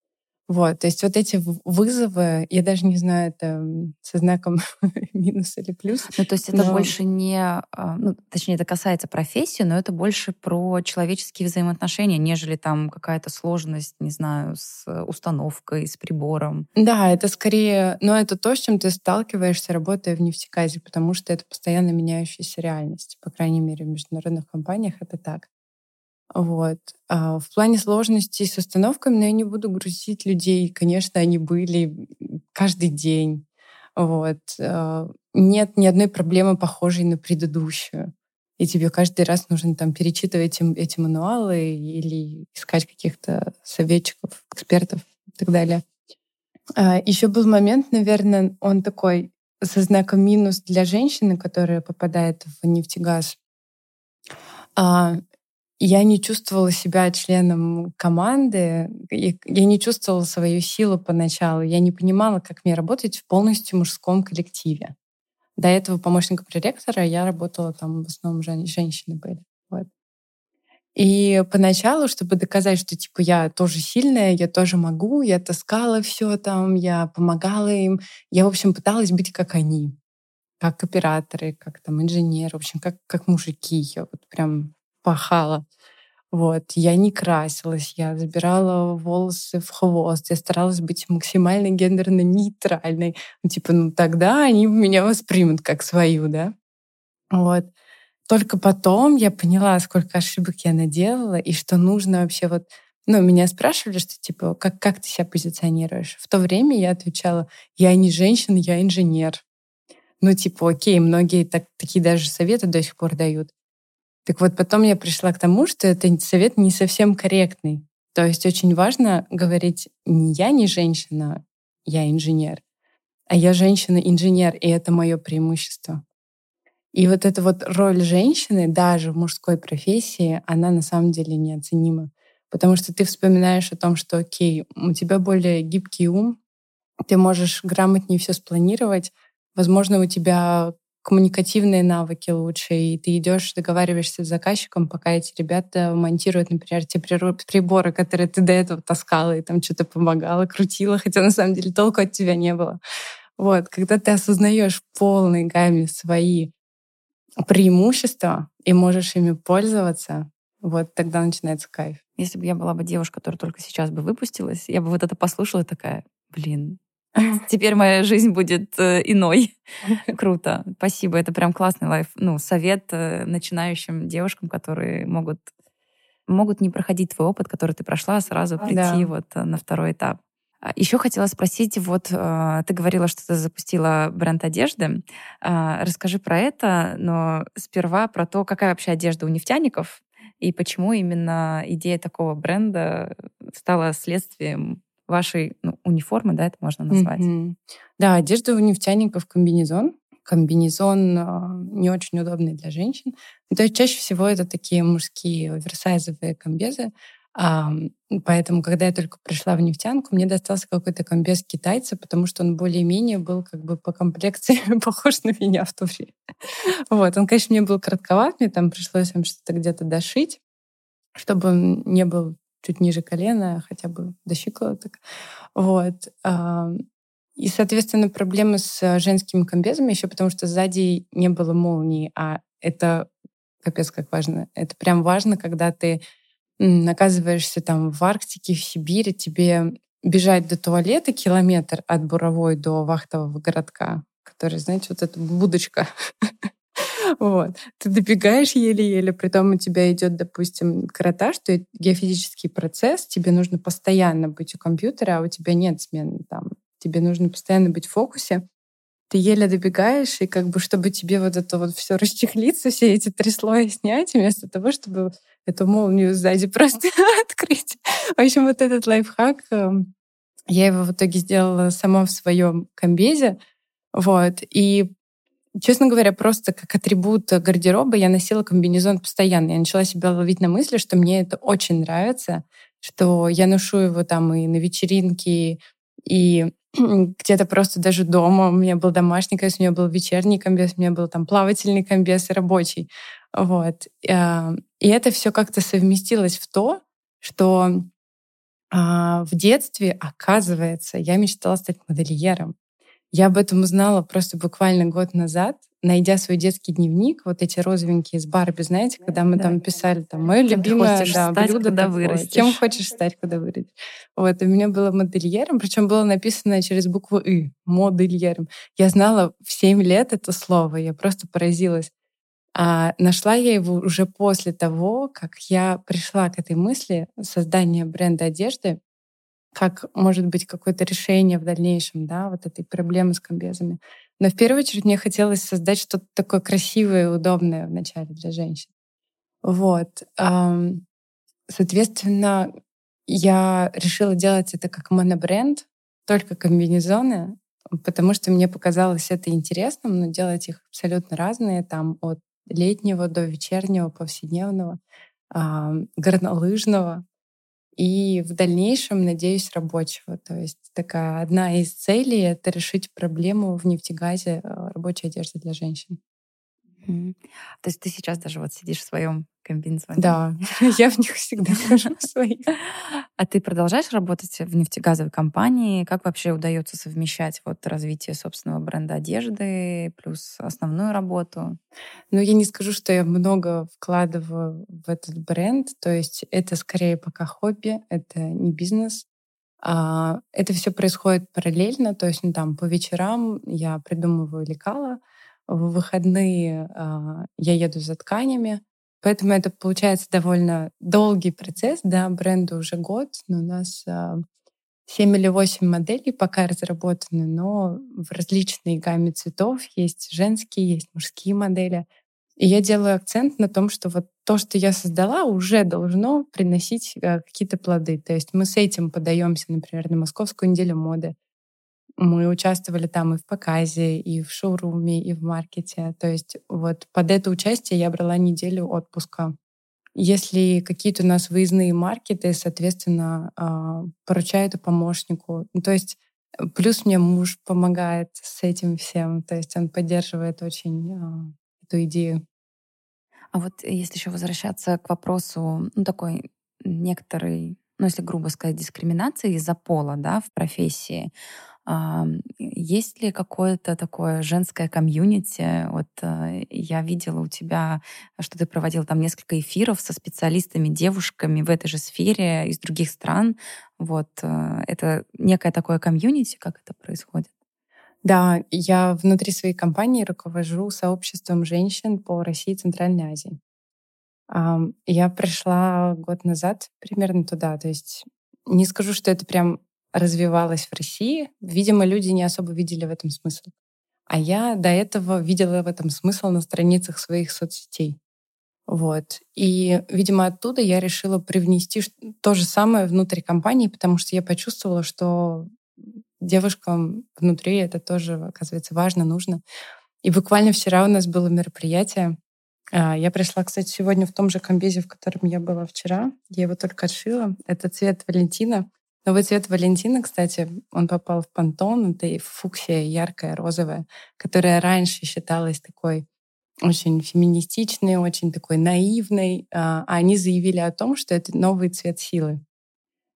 Вот, то есть вот эти вызовы, я даже не знаю, это со знаком минус или плюс. Ну, то есть это но... больше не, а, ну, точнее, это касается профессии, но это больше про человеческие взаимоотношения, нежели там какая-то сложность, не знаю, с установкой, с прибором. Да, это скорее, но это то, с чем ты сталкиваешься, работая в нефтегазе, потому что это постоянно меняющаяся реальность. По крайней мере, в международных компаниях это так. Вот. А в плане сложностей с установками, но ну, я не буду грузить людей. Конечно, они были каждый день. Вот. А, нет ни одной проблемы, похожей на предыдущую. И тебе каждый раз нужно там перечитывать эти, эти мануалы или искать каких-то советчиков, экспертов и так далее. А еще был момент, наверное, он такой со знаком минус для женщины, которая попадает в нефтегаз. А, я не чувствовала себя членом команды, я не чувствовала свою силу поначалу, я не понимала, как мне работать в полностью мужском коллективе. До этого помощника проректора я работала там, в основном жен, женщины были. Вот. И поначалу, чтобы доказать, что типа я тоже сильная, я тоже могу, я таскала все там, я помогала им, я, в общем, пыталась быть как они, как операторы, как там инженеры, в общем, как, как мужики. Я вот прям пахала. Вот. Я не красилась, я забирала волосы в хвост, я старалась быть максимально гендерно нейтральной. Ну, типа, ну тогда они меня воспримут как свою, да? Вот. Только потом я поняла, сколько ошибок я наделала, и что нужно вообще вот... Ну, меня спрашивали, что типа, как, как ты себя позиционируешь? В то время я отвечала, я не женщина, я инженер. Ну, типа, окей, многие так, такие даже советы до сих пор дают. Так вот, потом я пришла к тому, что этот совет не совсем корректный. То есть очень важно говорить не я не женщина, я инженер, а я женщина-инженер, и это мое преимущество. И вот эта вот роль женщины даже в мужской профессии, она на самом деле неоценима. Потому что ты вспоминаешь о том, что, окей, у тебя более гибкий ум, ты можешь грамотнее все спланировать, возможно, у тебя коммуникативные навыки лучше, и ты идешь, договариваешься с заказчиком, пока эти ребята монтируют, например, те приборы, которые ты до этого таскала и там что-то помогала, крутила, хотя на самом деле толку от тебя не было. Вот, когда ты осознаешь в полной гамме свои преимущества и можешь ими пользоваться, вот тогда начинается кайф. Если бы я была бы девушка, которая только сейчас бы выпустилась, я бы вот это послушала такая, блин, Теперь моя жизнь будет э, иной. Круто. Спасибо. Это прям классный лайф. Ну, совет э, начинающим девушкам, которые могут могут не проходить твой опыт, который ты прошла, а сразу прийти да. вот э, на второй этап. А, Еще хотела спросить, вот ты говорила, что ты запустила бренд одежды. А, расскажи про это, но сперва про то, какая вообще одежда у нефтяников и почему именно идея такого бренда стала следствием вашей ну, униформы, да, это можно назвать. Mm-hmm. Да, одежда у нефтяников комбинезон. Комбинезон э, не очень удобный для женщин. То есть чаще всего это такие мужские оверсайзовые комбезы. А, поэтому, когда я только пришла в нефтянку, мне достался какой-то комбез китайца, потому что он более-менее был как бы по комплекции похож на меня в то. Вот. Он, конечно, мне был коротковат, мне там пришлось им что-то где-то дошить, чтобы он не был чуть ниже колена, хотя бы до щиколоток. Вот. И, соответственно, проблемы с женскими комбезами еще потому, что сзади не было молнии, а это капец как важно. Это прям важно, когда ты оказываешься там в Арктике, в Сибири, тебе бежать до туалета километр от Буровой до вахтового городка, который, знаете, вот эта будочка Вот. Ты добегаешь еле-еле, при том у тебя идет, допустим, каратаж, то геофизический процесс, тебе нужно постоянно быть у компьютера, а у тебя нет смены там. Тебе нужно постоянно быть в фокусе. Ты еле добегаешь, и как бы, чтобы тебе вот это вот все расчехлиться, все эти три слоя снять, вместо того, чтобы эту молнию сзади просто открыть. В общем, вот этот лайфхак, эм, я его в итоге сделала сама в своем комбезе, вот. И Честно говоря, просто как атрибут гардероба я носила комбинезон постоянно. Я начала себя ловить на мысли, что мне это очень нравится, что я ношу его там и на вечеринки, и где-то просто даже дома. У меня был домашний комбез, у меня был вечерний комбез, у меня был там плавательный комбез и рабочий. Вот. А, и это все как-то совместилось в то, что А в детстве, оказывается, я мечтала стать модельером. Я об этом узнала просто буквально год назад, найдя свой детский дневник, вот эти розовенькие с Барби, знаете, когда мы да, там писали, там, мое любимое да, стать, блюдо такое. вырастешь. Кем хочешь стать, когда вырастешь. Вот, у меня было модельером, причем было написано через букву «и», модельером. Я знала в 7 лет это слово, я просто поразилась. А нашла я его уже после того, как я пришла к этой мысли создания бренда одежды, как может быть какое-то решение в дальнейшем, да, вот этой проблемы с комбезами. Но в первую очередь мне хотелось создать что-то такое красивое и удобное вначале для женщин. Вот. Соответственно, я решила делать это как монобренд, только комбинезоны, потому что мне показалось это интересным, но делать их абсолютно разные, там от летнего до вечернего, повседневного, горнолыжного и в дальнейшем, надеюсь, рабочего. То есть такая одна из целей — это решить проблему в нефтегазе э, рабочей одежды для женщин. Mm. То есть ты сейчас даже вот сидишь в своем комбинезоне? Да, я в них всегда хожу своих. А ты продолжаешь работать в нефтегазовой компании? Как вообще удается совмещать вот развитие собственного бренда одежды плюс основную работу? Ну, я не скажу, что я много вкладываю в этот бренд. То есть это скорее пока хобби, это не бизнес. А это все происходит параллельно, то есть ну, там по вечерам я придумываю лекала, в выходные а, я еду за тканями, поэтому это получается довольно долгий процесс, да, бренду уже год, но у нас а, 7 или 8 моделей пока разработаны, но в различной гамме цветов есть женские, есть мужские модели. И я делаю акцент на том, что вот то, что я создала, уже должно приносить а, какие-то плоды. То есть мы с этим подаемся, например, на Московскую неделю моды. Мы участвовали там и в показе, и в шоуруме, и в маркете. То есть вот под это участие я брала неделю отпуска. Если какие-то у нас выездные маркеты, соответственно, а, поручаю это помощнику. Ну, то есть э, плюс мне муж помогает с этим всем. То есть он поддерживает очень а, эту идею. А вот если еще возвращаться к вопросу, ну, такой некоторой, ну, если грубо сказать, дискриминации из-за пола, да, в профессии, есть ли какое-то такое женское комьюнити? Вот э, я видела у тебя, что ты проводил там несколько эфиров со специалистами, девушками в этой же сфере из других стран. Вот э, это некое такое комьюнити, как это происходит? Да, я внутри своей компании руковожу сообществом женщин по России и Центральной Азии. Я пришла год назад примерно туда, то есть не скажу, что это прям развивалась в России, видимо, люди не особо видели в этом смысл. А я до этого видела в этом смысл на страницах своих соцсетей. Вот. И, видимо, оттуда я решила привнести то же самое внутрь компании, потому что я почувствовала, что девушкам внутри это тоже, оказывается, важно, нужно. И буквально вчера у нас было мероприятие. А, я пришла, кстати, сегодня в том же комбезе, в котором я была вчера. Я его только отшила. Это цвет Валентина. Новый цвет Валентина, кстати, он попал в пантон. Это фуксия яркая, розовая, которая раньше считалась такой очень феминистичной, очень такой наивной. А они заявили о том, что это новый цвет силы.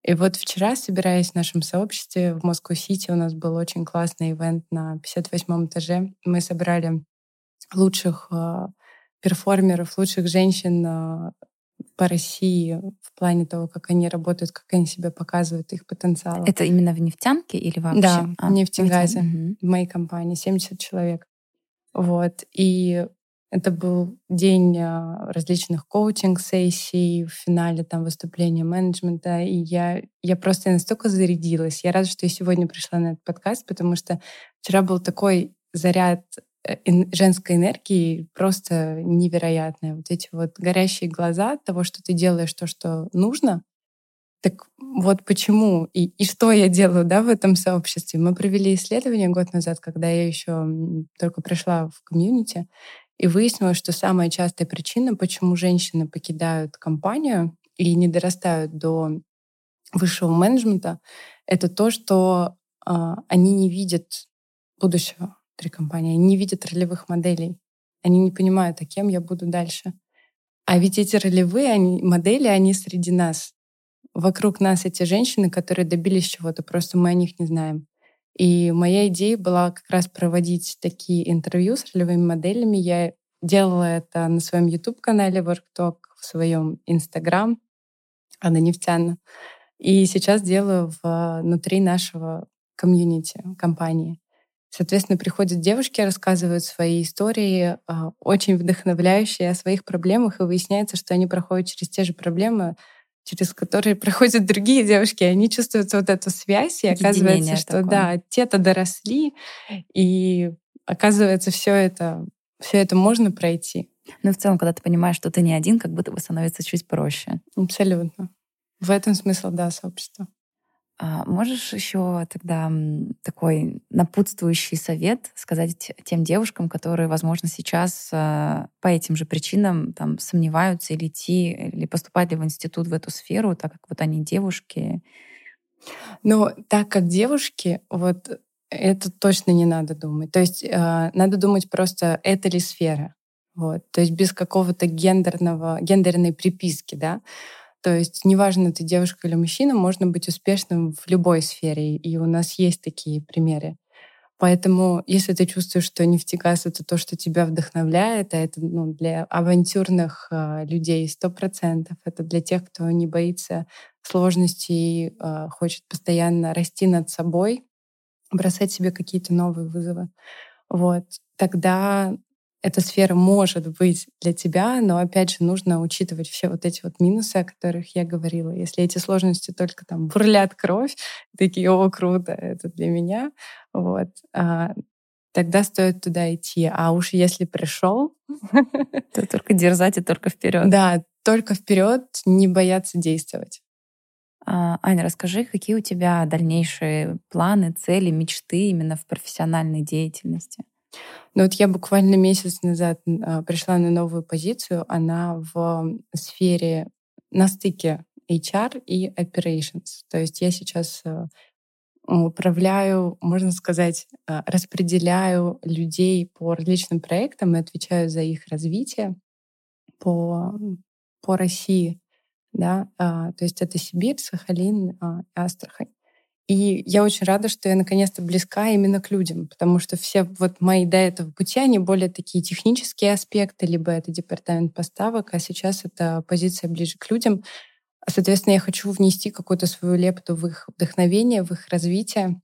И вот вчера, собираясь в нашем сообществе в Москву-Сити, у нас был очень классный ивент на 58-м этаже. Мы собрали лучших э, перформеров, лучших женщин э, по России в плане того, как они работают, как они себя показывают, их потенциал. Это именно в нефтянке или вообще? Да, а, в нефтегазе, угу. в моей компании, 70 человек. Вот. И это был день а, различных коучинг-сессий, в финале там выступления менеджмента, и я, я просто настолько зарядилась. Я рада, что я сегодня пришла на этот подкаст, потому что вчера был такой заряд женской энергии просто невероятная. Вот эти вот горящие глаза от того, что ты делаешь то, что нужно. Так вот почему и, и что я делаю да, в этом сообществе. Мы провели исследование год назад, когда я еще только пришла в комьюнити, и выяснилось, что самая частая причина, почему женщины покидают компанию и не дорастают до высшего менеджмента, это то, что э, они не видят будущего компании. Они не видят ролевых моделей. Они не понимают, а кем я буду дальше. А ведь эти ролевые они, модели, они среди нас. вокруг нас эти женщины, которые добились чего-то, просто мы о них не знаем. И моя идея была как раз проводить такие интервью с ролевыми моделями. Я делала это на своем YouTube-канале WorkTalk, в своем Instagram, Анна Нефтяна. И сейчас делаю внутри нашего комьюнити, компании. Соответственно, приходят девушки, рассказывают свои истории, а, очень вдохновляющие о своих проблемах, и выясняется, что они проходят через те же проблемы, через которые проходят другие девушки, и они чувствуют вот эту связь, и оказывается, что такое. да, те-то доросли, и оказывается, все это, все это можно пройти. Ну и в целом, когда ты понимаешь, что ты не один, как будто бы становится чуть проще. Абсолютно. В этом смысл, да, сообщества. А можешь еще тогда такой напутствующий совет сказать тем девушкам, которые, возможно, сейчас а, по этим же причинам там сомневаются или идти, или поступать ли в институт в эту сферу, так как вот они девушки? Ну, так как девушки, вот это точно не надо думать. То есть э, надо думать просто, это ли сфера. Вот. То есть без какого-то гендерного, гендерной приписки, да. То есть неважно, ты девушка или мужчина, можно быть успешным в любой сфере. И у нас есть такие примеры. Поэтому, если ты чувствуешь, что нефтегаз — это то, что тебя вдохновляет, а это ну, для авантюрных э, людей сто процентов, это для тех, кто не боится сложностей, э, хочет постоянно расти над собой, бросать себе какие-то новые вызовы, вот, тогда эта сфера может быть для тебя, но опять же нужно учитывать все вот эти вот минусы, о которых я говорила. Если эти сложности только там бурлят кровь, такие, о, круто, это для меня, вот, а, тогда стоит туда идти. А уж если пришел, то только дерзать и только вперед. Да, только вперед, не бояться действовать. А, Аня, расскажи, какие у тебя дальнейшие планы, цели, мечты именно в профессиональной деятельности? Ну вот я буквально месяц назад а, пришла на новую позицию. Она в сфере на стыке HR и operations. То есть я сейчас а, управляю, можно сказать, а, распределяю людей по различным проектам и отвечаю за их развитие по, по России. Да? То есть это Сибирь, Сахалин, Астрахань. И я очень рада, что я наконец-то близка именно к людям, потому что все вот мои до этого пути, они более такие технические аспекты, либо это департамент поставок, а сейчас это позиция ближе к людям. Соответственно, я хочу внести какую-то свою лепту в их вдохновение, в их развитие.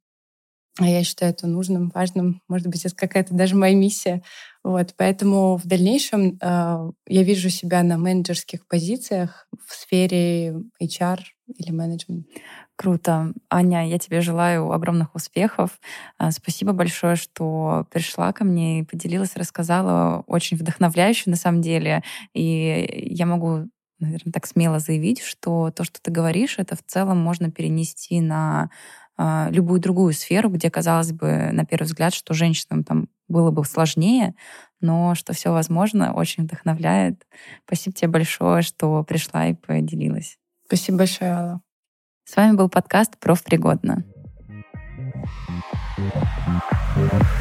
А я считаю это нужным, важным. Может быть, это какая-то даже моя миссия. Вот, поэтому в дальнейшем э, я вижу себя на менеджерских позициях в сфере HR или менеджмент. Круто. Аня, я тебе желаю огромных успехов. А, спасибо большое, что пришла ко мне и поделилась, рассказала. Очень вдохновляюще на самом деле. И я могу наверное, так смело заявить, что то, что ты говоришь, это в целом можно перенести на э, любую другую сферу, где, казалось бы, на первый взгляд, что женщинам там было бы сложнее, но что все возможно, очень вдохновляет. Спасибо тебе большое, что пришла и поделилась. Спасибо большое, Алла. С вами был подкаст «Профпригодно». Thank you